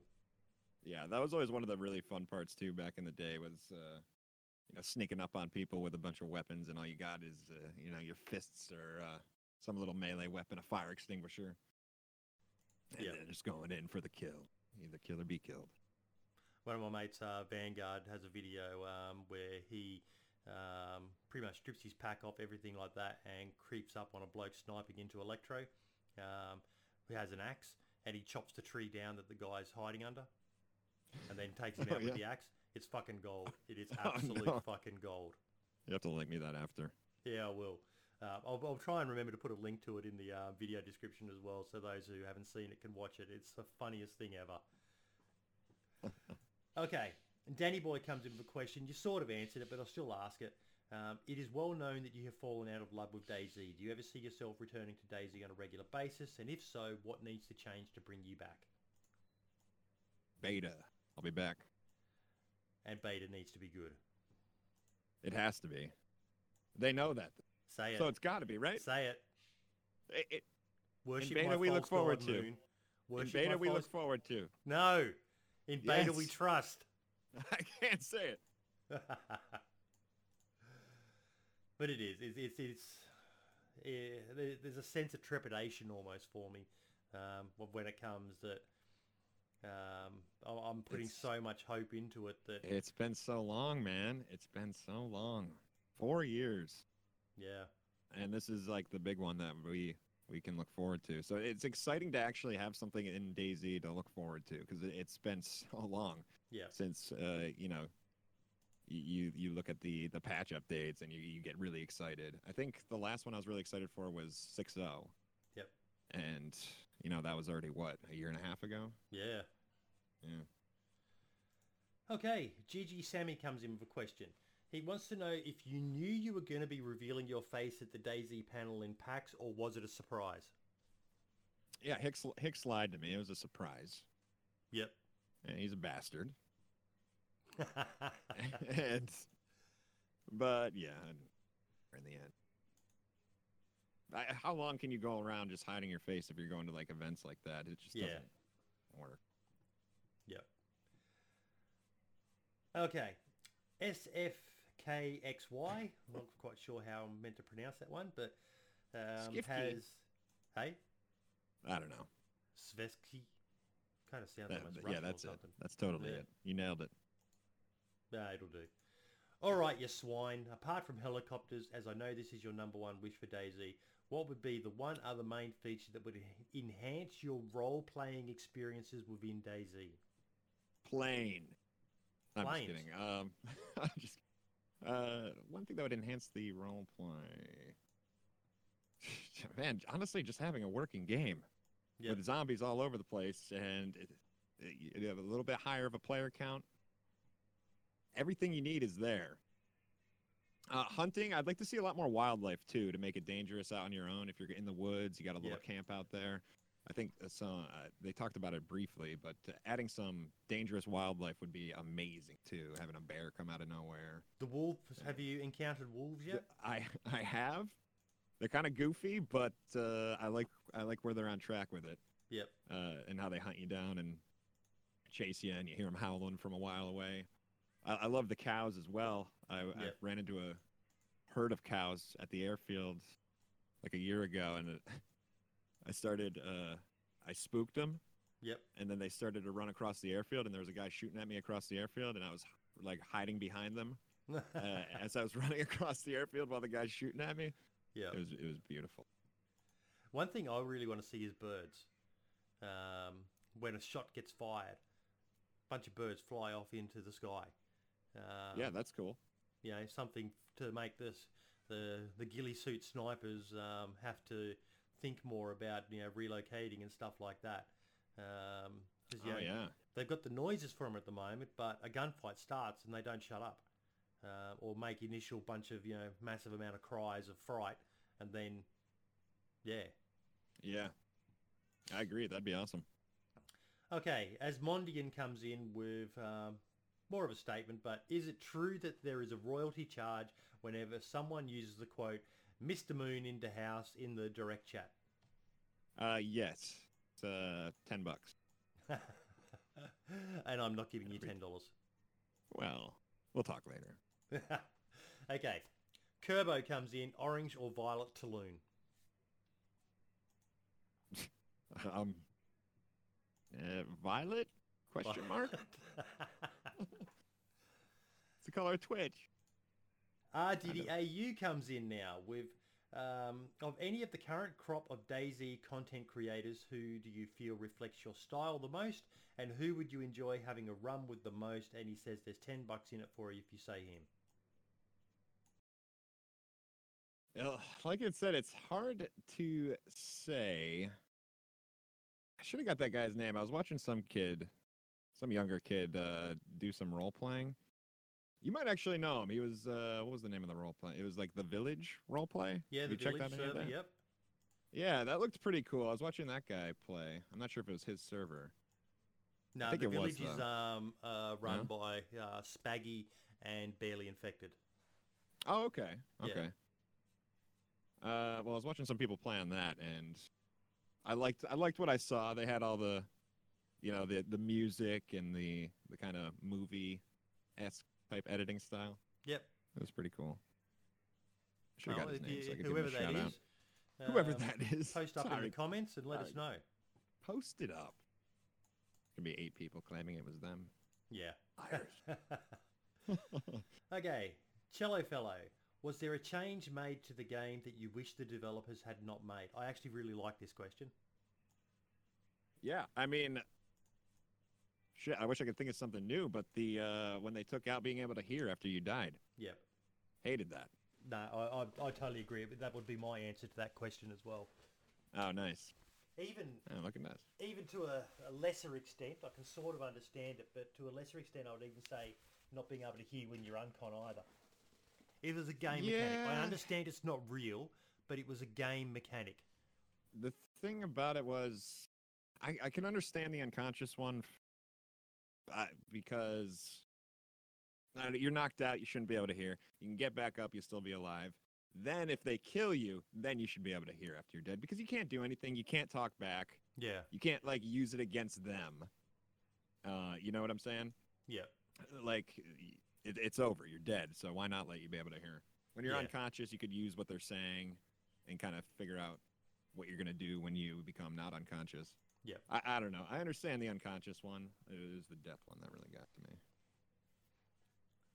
Yeah, that was always one of the really fun parts too. Back in the day, was uh, you know sneaking up on people with a bunch of weapons, and all you got is uh, you know your fists or uh, some little melee weapon, a fire extinguisher, and Yeah. just going in for the kill, either kill or be killed. One of my mates, uh, Vanguard, has a video um, where he um, pretty much strips his pack off, everything like that, and creeps up on a bloke sniping into Electro, um, who has an axe, and he chops the tree down that the guy's hiding under, and then takes him Oh, out with the axe. It's fucking gold. It is Oh, absolute no. fucking gold. You have to link me that after. Yeah, I will. Uh, I'll, I'll try and remember to put a link to it in the uh, video description as well, so those who haven't seen it can watch it. It's the funniest thing ever. okay, and Danny Boy comes in with a question. You sort of answered it, but I'll still ask it. Um, it is well known that you have fallen out of love with DayZ. Do you ever see yourself returning to DayZ on a regular basis? And if so, what needs to change to bring you back? Beta. I'll be back. And Beta needs to be good. It has to be. They know that. Say it. So it's got to be, right? Say it. It, it, Worship beta my we look forward to. moon. in Worship beta, we look forward to. No. In beta, we trust. I can't say it. but it is. It's it's, it's yeah, there's a sense of trepidation almost for me um, when it comes that um, I'm putting It's- so much hope into it that It's been so long, man. It's been so long. Four years. Yeah and this is like the big one that we we can look forward to. So it's exciting to actually have something in DayZ to look forward to because it's been so long yeah since uh, you know you you look at the the patch updates and you, you get really excited. I think the last one I was really excited for was 6.0. Yep. And you know that was already what a year and a half ago. yeah. Yeah. Okay, Gigi Sammy comes in with a question. He wants to know if you knew you were going to be revealing your face at the DayZ panel in PAX, or was it a surprise? Yeah, Hicks Hicks lied to me. It was a surprise. Yep. And he's a bastard. and but yeah, in the end, I, how long can you go around just hiding your face if you're going to like events like that? It just Yeah. doesn't work. Yep. Okay. SFKXY. I'm not quite sure how I'm meant to pronounce that one, but um, has hey I don't know. Svesky. Kind of sounds That- almost yeah, that's or it. That's totally Yeah. it. You nailed it. Nah, it'll do. All right, you swine. Apart from helicopters, as I know this is your number one wish for DayZ, what would be the one other main feature that would enhance your role-playing experiences within DayZ? Plane. I'm Planes. just kidding. Um, I'm just uh, one thing that would enhance the role play. Man, honestly, just having a working game. Yep. with zombies all over the place and it, it- you have a little bit higher of a player count. Everything you need is there. Uh, hunting, I'd like to see a lot more wildlife too to make it dangerous out on your own. If you're in the woods, you got a little Yep. camp out there. I think uh, some, uh, they talked about it briefly, but uh, adding some dangerous wildlife would be amazing too. Having a bear come out of nowhere. The wolves. Have you encountered wolves yet? I I have. They're kind of goofy, but uh, I like I like where they're on track with it. Yep. uh, and how they hunt you down and chase you, and you hear them howling from a while away. I, I love the cows as well. I, I ran into a herd of cows at the airfield like a year ago, and it, I started. Uh, I spooked them, Yep. and then they started to run across the airfield, and there was a guy shooting at me across the airfield, and I was like hiding behind them uh, as I was running across the airfield while the guy's shooting at me. yeah. It was it was beautiful. One thing I really want to see is birds. Um, when a shot gets fired, a bunch of birds fly off into the sky. Um, yeah, that's cool. you know, something to make this the the ghillie suit snipers um, have to think more about you know relocating and stuff like that. Um 'cause, you Oh yeah. they've got the noises for them at the moment, but a gunfight starts and they don't shut up, uh, or make initial bunch of you know massive amount of cries of fright, and then yeah. Yeah. I agree. That'd be awesome. Okay, as Mondian comes in with um, more of a statement, but is it true that there is a royalty charge whenever someone uses the quote "Mr. Moon into house" in the direct chat? Uh, yes. It's uh, ten bucks. and I'm not giving you ten dollars. Well, we'll talk later. okay, Kerbo comes in orange or violet Tulloon. Um, uh, violet? Question mark? It's the color of Twitch. RDDAU comes in now with um, of any of the current crop of DayZ content creators, who do you feel reflects your style the most, and who would you enjoy having a run with the most? And he says there's ten bucks in it for you if you say him. Like I said, it's hard to say. I should have got that guy's name. I was watching some kid, some younger kid, uh, do some role playing. You might actually know him. He was uh, what was the name of the role play? It was like the Village role play. Yeah, Have the you checked village server. Yep. Yeah, that looked pretty cool. I was watching that guy play. I'm not sure if it was his server. No, think the it was, village is um, uh, run No? by uh, Spaggy and Barely Infected. Oh, okay. Yeah. Okay. Uh, well, I was watching some people play on that, and I liked I liked what I saw. They had all the, you know, the the music and the the kind of movie esque type editing style. Yep. It was pretty cool. Should have Well, got his name so I could whoever give him a that shout is, out. Whoever um, that is. post up in the comments and let us know. Post it up. Could be eight people claiming it was them. Yeah. Liars. okay, Cello Fellow. Was there a change made to the game that you wish the developers had not made? I actually really like this question. Yeah, I mean, shit. I wish I could think of something new, but the uh, when they took out being able to hear after you died, Yep. hated that. No, I, I, I totally agree. But that would be my answer to that question as well. Oh, nice. Even Oh, look at that. even to a, a lesser extent, I can sort of understand it, but to a lesser extent, I would even say not being able to hear when you're uncon either. It was a game mechanic. I understand it's not real, but it was a game mechanic. The thing about it was, I, I can understand the unconscious one, uh, because uh, you're knocked out. You shouldn't be able to hear. You can get back up. You'll still be alive. Then, if they kill you, then you should be able to hear after you're dead because you can't do anything. You can't talk back. Yeah, You can't like use it against them. Uh, you know what I'm saying? yeah, like it, it's over you're dead so why not let you be able to hear when you're Yeah. unconscious you could use what they're saying and kind of figure out what you're going to do when you become not unconscious Yeah. I, I don't know i understand the unconscious one it was the death one that really got to me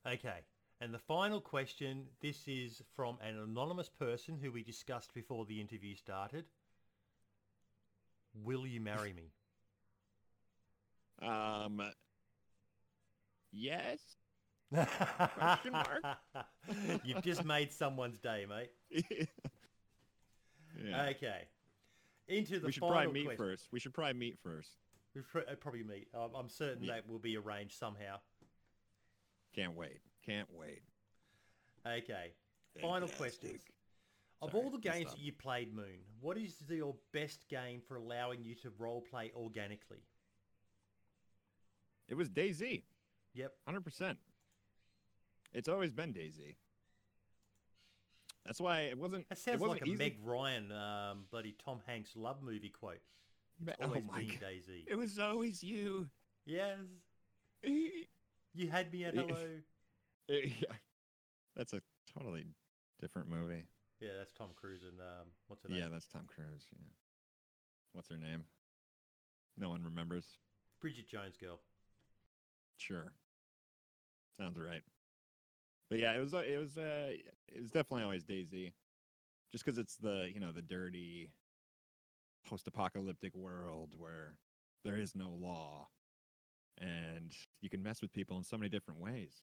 Okay. And the final question, this is from an anonymous person who we discussed before the interview started. Will you marry me? um yes Question mark? You've just made someone's day, mate. yeah Okay. Into the we should final probably meet question. first we should probably meet first We pr- uh, probably meet. I'm, I'm certain Yeah. that will be arranged somehow. can't wait can't wait Okay. Final question. Of all the games that you played, Moon, what is your best game for allowing you to roleplay organically? it was DayZ Yep. Hundred percent. It's always been DayZ. That's why it wasn't. That it sounds wasn't like a easy. Meg Ryan, um, bloody Tom Hanks love movie quote. It's always oh been God. Daisy. It was always you. Yes. You had me at hello. yeah. That's a totally different movie. Yeah, that's Tom Cruise and um, what's her name? Yeah, that's Tom Cruise. Yeah. What's her name? No one remembers. Bridget Jones girl. Sure. Sounds right. But yeah, it was. uh, It was. Uh, it was definitely always DayZ, just because it's the you know the dirty, post-apocalyptic world where there is no law, and you can mess with people in so many different ways.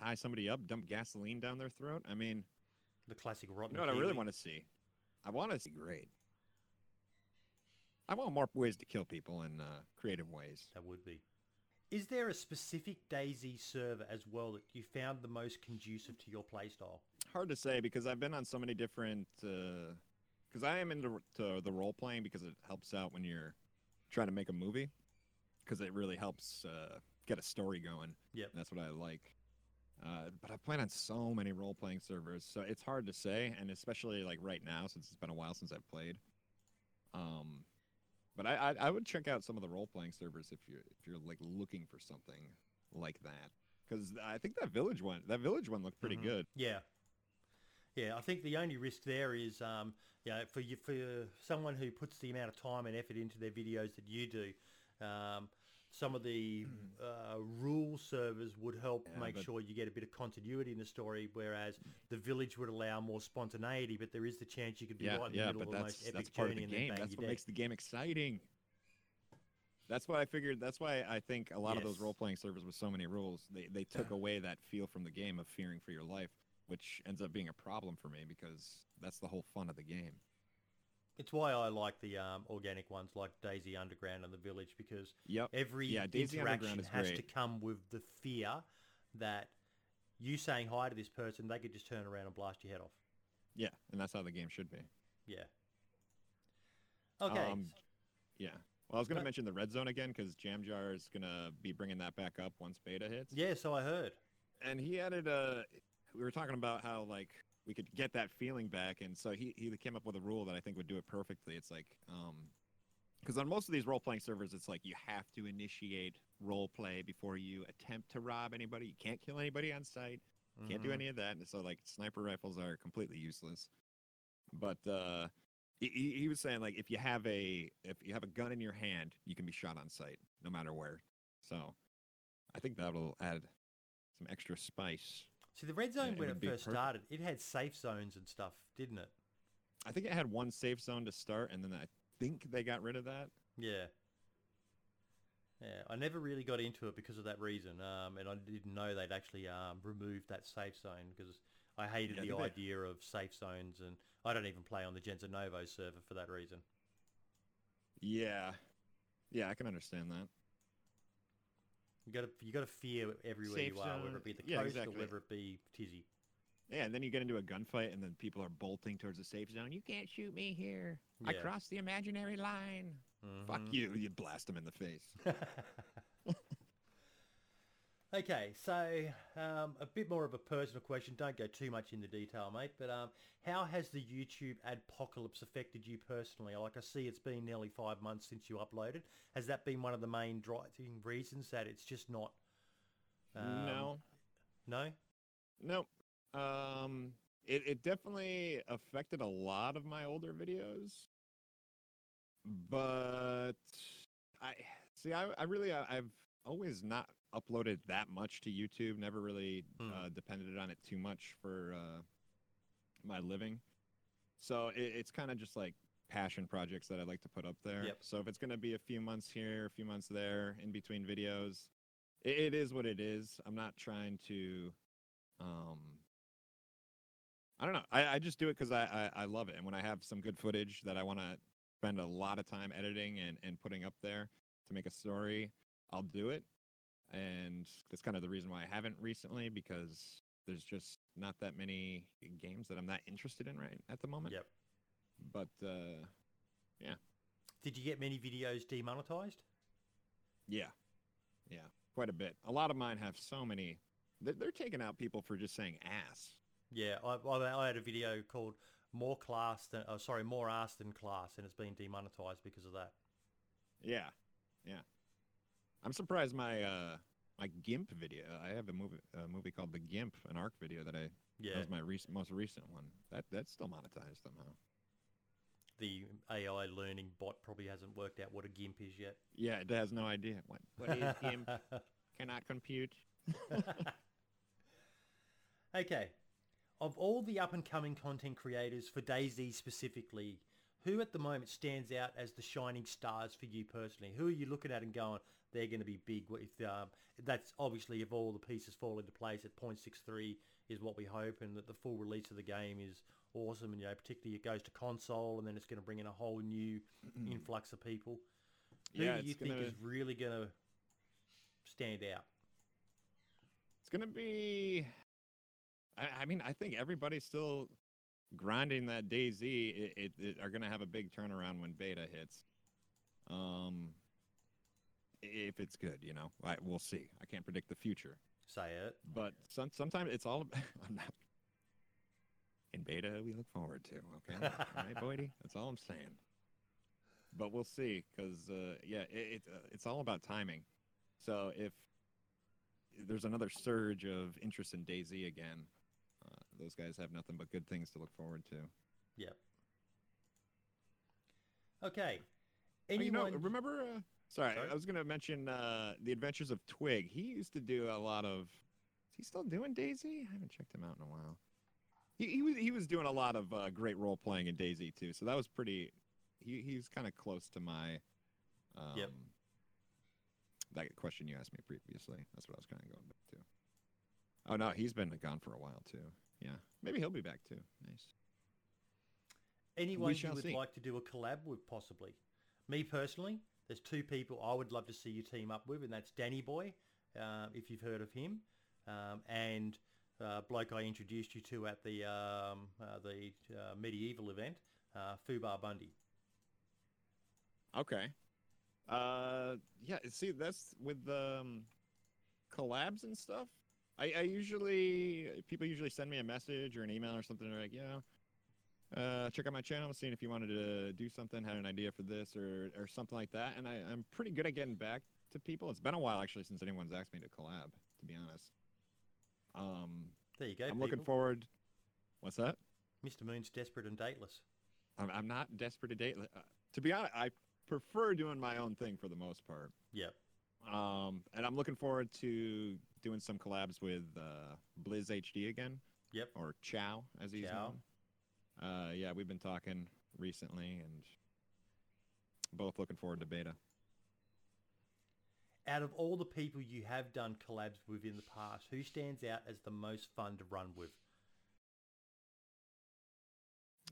Tie somebody up, dump gasoline down their throat. I mean, The classic rotten. you know what I really want to see? I want to see great. I want more ways to kill people in uh, creative ways. That would be. Is there a specific DayZ server as well that you found the most conducive to your playstyle? hard to say because I've been on so many different. Because I am into to the role playing because it helps out when you're trying to make a movie. Because it really helps uh, get a story going. Yep. And that's what I like. Uh, but I've played on so many role playing servers, so it's hard to say, and especially like right now since it's been a while since I've played. Um, but I, I I would check out some of the role playing servers if you're if you're like looking for something like that. Because I think that village one that village one looked pretty Mhm. good. Yeah. Yeah, I think the only risk there is, um, you know, for you, for someone who puts the amount of time and effort into their videos that you do, um, some of the uh, rule servers would help Yeah, make sure you get a bit of continuity in the story, whereas the village would allow more spontaneity, but there is the chance you could be yeah, right in the yeah, middle but of the that's most that's epic part of journey the and then game. That's what makes the game exciting. That's why I figured. That's why I think a lot of those role playing servers with so many rules, they they took away that feel from the game of fearing for your life, which ends up being a problem for me because that's the whole fun of the game. It's why I like the um, organic ones like DayZ Underground and the Village because Yep. every Yeah, interaction has to come with the fear that you saying hi to this person, they could just turn around and blast your head off. Yeah, and that's how the game should be. Yeah. Okay. Um, yeah. Well, I was going to mention the red zone again because Jamjar is going to be bringing that back up once beta hits. yeah, so I heard. and he added a we were talking about how like we could get that feeling back. And so he he came up with a rule that i think would do it perfectly. It's like um because on most of these role-playing servers it's like you have to initiate role play before you attempt to rob anybody. You can't kill anybody on sight can't do Mhm. any of that. And so like sniper rifles are completely useless. But uh he- he, he was saying like if you have a if you have a gun in your hand you can be shot on sight no matter where. So i think that'll add some extra spice See, the red zone it when it first perfect. started, it had safe zones and stuff, didn't it? I think it had one safe zone to start, and then I think they got rid of that. Yeah. Yeah, I never really got into it because of that reason, um, and I didn't know they'd actually um, removed that safe zone because I hated Yeah, the they? idea of safe zones, and I don't even play on the Genza Novo server for that reason. Yeah, yeah, I can understand that. You got to you got to fear everywhere Safe you are, whether it be the yeah, coast exactly. or whether it be Tisy. Yeah, and then you get into a gunfight, and then people are bolting towards the safe zone. You can't shoot me here. I Yeah. crossed the imaginary line. Fuck Mhm. you! You blast them in the face. okay, so um, a bit more of a personal question. Don't go too much into detail, mate. But um, how has the YouTube adpocalypse affected you personally? Like I see, it's been nearly five months since you uploaded. Has that been one of the main driving reasons that it's just not? Um, no, No. no. Um, it it definitely affected a lot of my older videos, but I see. I I really I, I've always not uploaded that much to YouTube. Never really Hmm. uh, depended on it too much for uh, my living. So it, it's kind of just like passion projects that I like to put up there. Yep. So if it's going to be a few months here, a few months there, in between videos, it, it is what it is. I'm not trying to. Um, I don't know. I, I just do it because I, I I love it, and when I have some good footage that I want to spend a lot of time editing and and putting up there to make a story, I'll do it. And that's kind of the reason why I haven't recently because there's just not that many games that I'm that interested in right at the moment. Yep. But uh, yeah. Did you get many videos demonetized? yeah, yeah, quite a bit. A lot of mine have so many. They're, they're taking out people for just saying ass. Yeah, I, I, I had a video called "More Class Than," oh, sorry, "More Ass Than Class," and it's been demonetized because of that. Yeah, yeah. I'm surprised my uh my GIMP video. I have a movie a movie called The GIMP, an ARK video that I Yeah, that was my recent most recent one. That that's still monetized somehow. the AI learning bot probably hasn't worked out what a GIMP is yet. Yeah, it has no idea what what is GIMP. Cannot compute. okay, of all the up and coming content creators for DayZ specifically, who at the moment stands out as the shining stars for you personally? Who are you looking at and going, they're going to be big? With um, that's obviously if all the pieces fall into place at 0.63 is what we hope, and that the full release of the game is awesome. And you know, particularly it goes to console, and then it's going to bring in a whole new influx of people. Who do you think gonna is really going to stand out? it's gonna be. I, I mean, I think everybody's still grinding that DayZ. It, it, it are gonna have a big turnaround when beta hits. Um, if it's good, you know, I, we'll see. I can't predict the future. Say it. but some, sometimes it's all I'm not in beta we look forward to okay all right boydie that's all i'm saying but we'll see because uh, yeah it, it, uh, it's all about timing so if there's another surge of interest in DayZ again uh, those guys have nothing but good things to look forward to Yep. Okay. Oh, you Anyone? know remember uh, Sorry, Sorry? I was gonna mention uh, the Adventures of Twig. He used to do a lot of. Is he still doing DayZ? I haven't checked him out in a while. He he was he was doing a lot of uh, great role playing in DayZ too. So that was pretty. He he's kind of close to my. Um, Yep. That question you asked me previously. That's what I was kind of going back to. Oh no, he's been gone for a while too. Yeah, maybe he'll be back too. Nice. Anyone you would see. like to do a collab with, possibly? Me personally, there's two people I would love to see you team up with, and that's Danny Boy, uh, if you've heard of him, um, and uh, bloke I introduced you to at the um, uh, the uh, medieval event, uh, Fubar Bundy. Okay. Uh, yeah. See, that's with um, collabs and stuff. I, I usually people usually send me a message or an email or something. They're like, yeah, uh, check out my channel, seeing if you wanted to do something, had an idea for this or or something like that. And I, I'm pretty good at getting back to people. It's been a while actually since anyone's asked me to collab. To be honest. Um, There you go. I'm looking forward. What's that? Mr. Moon's desperate and dateless. I'm, I'm not desperate to date. Uh, to be honest, I prefer doing my own thing for the most part. Yep. Um, and I'm looking forward to doing some collabs with uh, Blizz HD again, Yep. or Chow as he's Chow. known. Uh, yeah, we've been talking recently, and both looking forward to beta. Out of all the people you have done collabs with in the past, who stands out as the most fun to run with?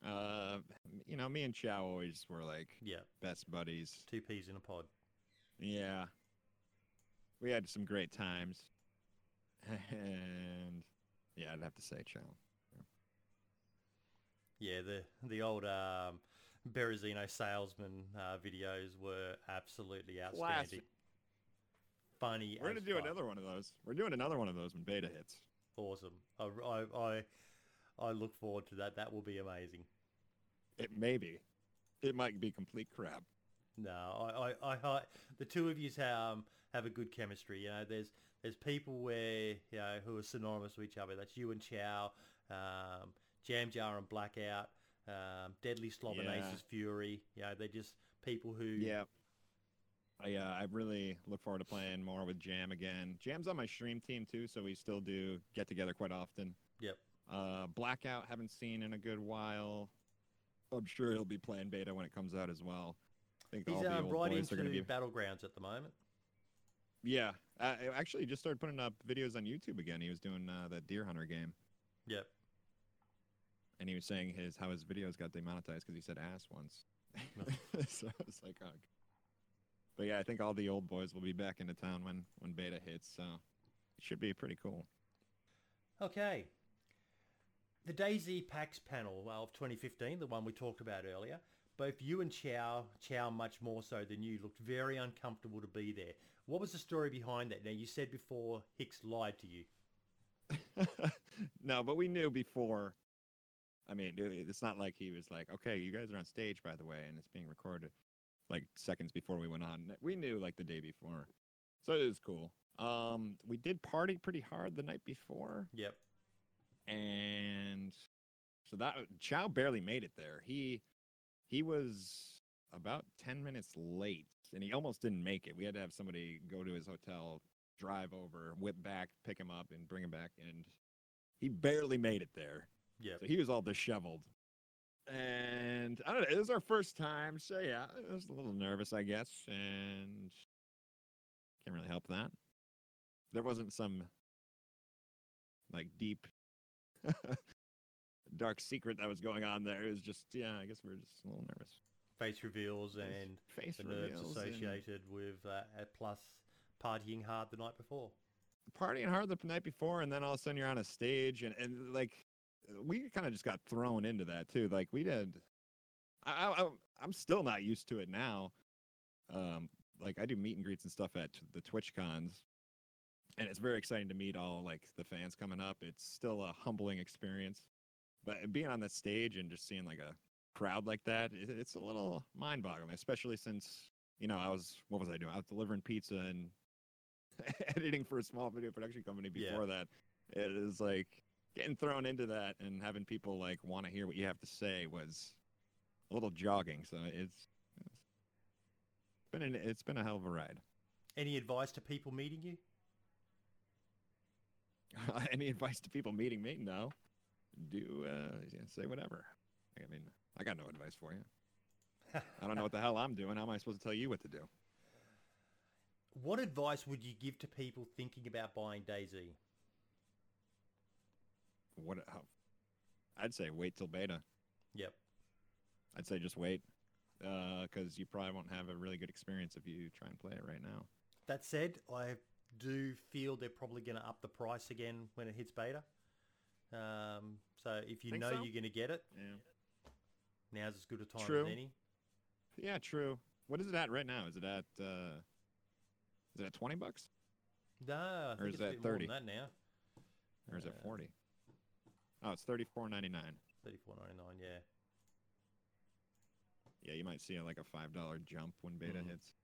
Uh, you know, me and Chow always were like Yeah, best buddies. two peas in a pod. Yeah, we had some great times, and yeah, I'd have to say Chow. Yeah, the the old um, Berezino salesman uh, videos were absolutely outstanding. Classic. Funny. We're gonna do fuck. another one of those. We're doing another one of those when beta hits. Awesome. I, I, I, I look forward to that. That will be amazing. It may be. It might be complete crap. No, I, I, I, I the two of you um, have a good chemistry. You know, there's there's people where you know who are synonymous with each other. That's you and Chow, um, Jam Jar and Blackout, um, Deadly Slobonace's Yeah. Fury. You know, they're just people who. Yeah. I uh, I really look forward to playing more with Jam again. Jam's on my stream team too, so we still do get together quite often. Yep. Uh, Blackout haven't seen in a good while. I'm sure he'll be playing beta when it comes out as well. I think He's all the um, old right boys into are be. Battlegrounds at the moment. Yeah, I actually just started putting up videos on YouTube again. He was doing uh, that Deer Hunter game, Yep. And he was saying his how his videos got demonetized because he said ass once. so I was like, oh. But yeah, I think all the old boys will be back into town when when beta hits. So it should be pretty cool. Okay. The DayZ PAX panel of 2015, the one we talked about earlier, both you and Chow, Chow much more so than you, looked very uncomfortable to be there. What was the story behind that? Now, you said before Hicks lied to you. no, but we knew before. I mean, it's not like he was like, "Okay, you guys are on stage, by the way, and it's being recorded." Like seconds before we went on, we knew like the day before, so it was cool. Um, we did party pretty hard the night before, Yep. and so that Chow barely made it there. He he was about ten minutes late, and he almost didn't make it. We had to have somebody go to his hotel, drive over, whip back, pick him up, and bring him back, and he barely made it there. Yep. So he was all disheveled. And I don't know, it was our first time, so yeah, I was a little nervous, I guess, and can't really help that. There wasn't some like deep dark secret that was going on there. It was just yeah, I guess we were just a little nervous. Face reveals and face the nerves reveals and associated with uh, uh, plus partying hard the night before. partying hard the night before, and then all of a sudden you're on a stage, and, and like we kind of just got thrown into that too. Like we did. I, I I'm still not used to it now. Um, like I do meet and greets and stuff at the Twitch cons, and it's very exciting to meet all like the fans coming up. It's still a humbling experience, but being on that stage and just seeing like a crowd like that, it, it's a little mind-boggling, especially since you know I was what was I doing? I was delivering pizza and editing for a small video production company Yeah. before that. It is like getting thrown into that and having people like want to hear what you have to say was a little jogging. So it's, it's been an, it's been a hell of a ride. Any advice to people meeting you? Any advice to people meeting me? No. Do uh, yeah, say whatever. I mean, I got no advice for you. I don't know what the hell I'm doing. How am I supposed to tell you what to do? What advice would you give to people thinking about buying DayZ? What? How, I'd say wait till beta. Yep. I'd say just wait, because you probably won't have a really good experience if you try and play it right now. That said, I do feel they're probably going to up the price again when it hits beta. Um, so if you Think know so? you're going to get it, Yeah. now's as good a time True. as any. Yeah, true. What is it at right now? Is it at uh, is it at twenty bucks No, I think is it's a that bit more 30? than that now. or is it Uh, forty? Oh, it's thirty four ninety nine. Thirty-four ninety-nine. Yeah. Yeah, you might see like a five dollar jump when beta Mhm. hits.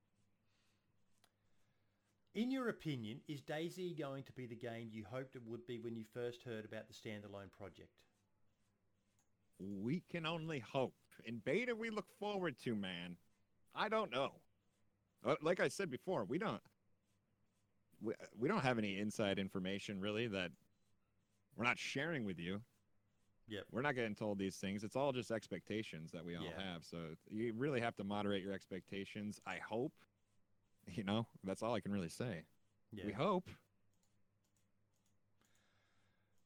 In your opinion, is DayZ going to be the game you hoped it would be when you first heard about the standalone project? We can only hope. In beta, we look forward to man. I don't know. Uh, Like I said before, we don't. We, we don't have any inside information really that we're not sharing with you. Yep. We're not getting told these things. It's all just expectations that we all Yeah. have. So you really have to moderate your expectations. I hope. You know, that's all I can really say. Yeah. We hope.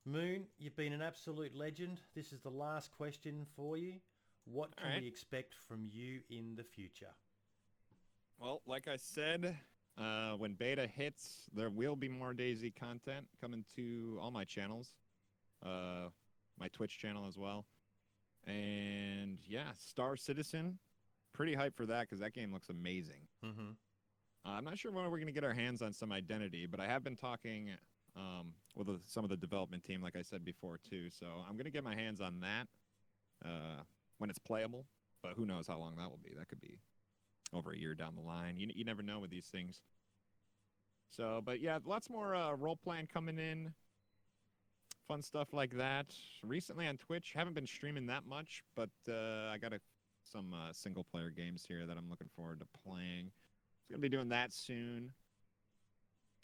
Moon, you've been an absolute legend. This is the last question for you. What can Alright. we expect from you in the future? Well, like I said, uh, when beta hits, there will be more DayZ content coming to all my channels, uh, my Twitch channel as well. And yeah, Star Citizen, pretty hyped for that because that game looks amazing. Mm-hmm. Uh, I'm not sure when we're going to get our hands on some identity, but I have been talking um, with the, some of the development team, like I said before, too. So I'm going to get my hands on that uh, when it's playable. But who knows how long that will be? That could be over a year down the line. You, you never know with these things. So, but yeah, lots more uh, role playing coming in. Fun stuff like that. Recently on Twitch, haven't been streaming that much, but uh, I got a, some uh, single player games here that I'm looking forward to playing. Gonna be doing that soon.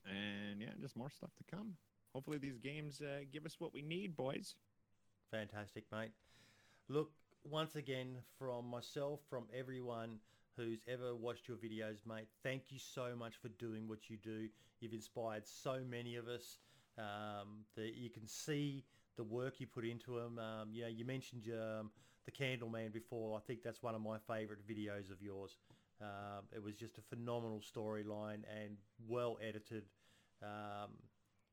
And yeah, just more stuff to come. Hopefully these games uh, give us what we need, boys. Fantastic, mate. Look, once again, from myself, from everyone who's ever watched your videos, mate, thank you so much for doing what you do. You've inspired so many of us. Um, that you can see the work you put into them. Um, you know, you mentioned um, the Candleman before. I think that's one of my favourite videos of yours. Um, it was just a phenomenal storyline and well edited. Um,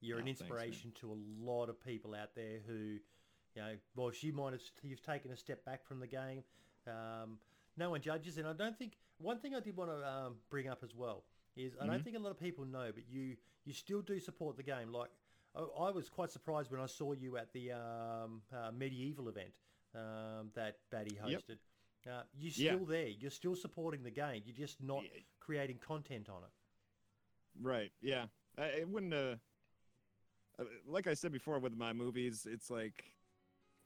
you're Oh, an thanks, inspiration to a lot of people out there who, you know, well, she might have you've taken a step back from the game. Um, no one judges, and I don't think one thing I did want to um, bring up as well is I don't Mhm. think a lot of people know, but you you still do support the game. Like I, I was quite surprised when I saw you at the um, uh, medieval event um, that Batty Yep. hosted. Uh, you're Yeah. still there. You're still supporting the game. You're just not Yeah. creating content on it. Right. Yeah. I, it wouldn't. Uh, uh, like I said before with my movies, it's like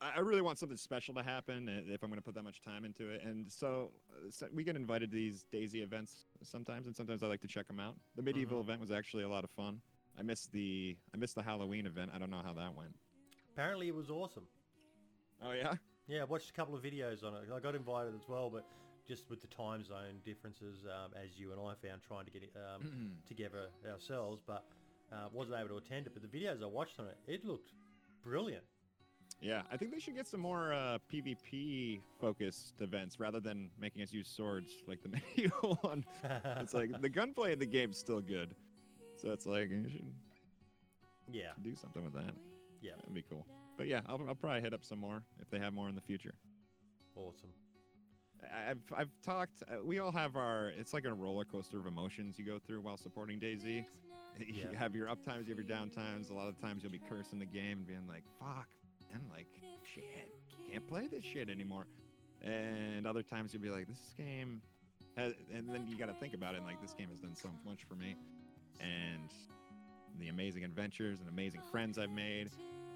I, I really want something special to happen uh, if I'm going to put that much time into it. And so, uh, so we get invited to these DayZ events sometimes, and sometimes I like to check them out. The medieval Mhm. event was actually a lot of fun. I missed the I missed the Halloween event. I don't know how that went. Apparently, it was awesome. Oh yeah. Yeah, I watched a couple of videos on it. I got invited as well, but just with the time zone differences, um, as you and I found trying to get it um, together ourselves, but uh, wasn't able to attend it. But the videos I watched on it, it looked brilliant. Yeah, I think they should get some more uh, PvP focused events rather than making us use swords like the medieval one. It's like the gunplay in the game's still good, so it's like you should yeah, do something with that. yeah, That'd be cool. But yeah, I'll, I'll probably hit up some more if they have more in the future. awesome. I've I've talked. Uh, we all have our. It's like a roller coaster of emotions you go through while supporting DayZ. You Yeah. have your up times, you have your down times. A lot of times you'll be cursing the game and being like, "Fuck," and like, "Shit, can't play this shit anymore." And other times you'll be like, "This game," has, and then you got to think about it. And like, this game has done so much for me, and the amazing adventures and amazing friends I've made.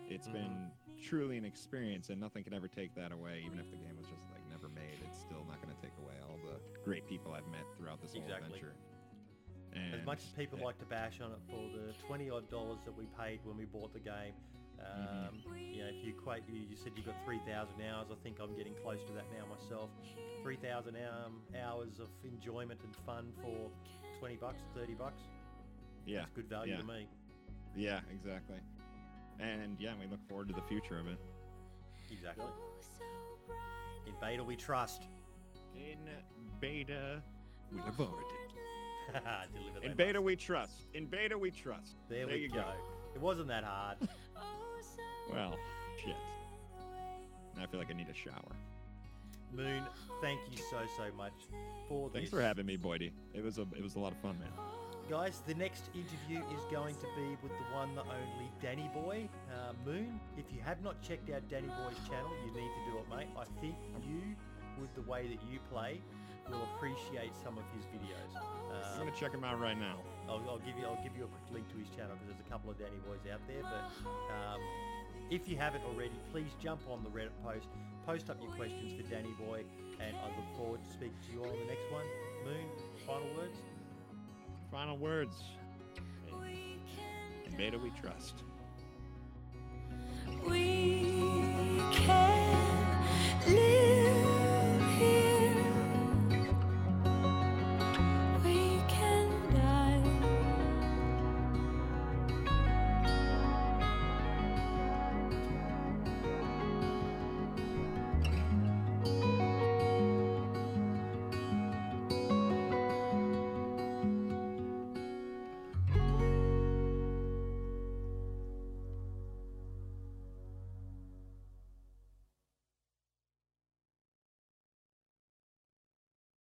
It's Mhm. been truly an experience, and nothing can ever take that away. Even if the game was just like never made, it's still not going to take away all the great people I've met throughout this whole Exactly. adventure. As much as people yeah, like to bash on it for the 20 odd dollars that we paid when we bought the game, um, you know, if you equate, you, said you got 3,000 hours. I think I'm getting close to that now myself. 3,000 um, hours of enjoyment and fun for 20 bucks, 30 bucks. Yeah, That's good value yeah. to me. yeah, exactly. And yeah, we look forward to the future of it. Exactly. In beta we trust. In beta, we look forward to. In beta, must. we trust. In beta, we trust. There, there we you go. go. It wasn't that hard. Oh, well, shit. Now I feel like I need a shower. Moon, thank you so so much for Thanks this. for having me, Boydie. It was a it was a lot of fun, man. Guys, the next interview is going to be with the one, the only Danny Boy, uh, Moon. If you have not checked out Danny Boy's channel, you need to do it, mate. I think you, with the way that you play, will appreciate some of his videos. I'm Um, gonna check him out right now. I'll, I'll give you I'll give you a quick link to his channel because there's a couple of Danny boys out there. But um, if you haven't already, please jump on the Reddit post, post up your questions for Danny Boy, and I look forward to speaking to you all on the next one. Moon, final words final words. In Beta, we trust. We can live.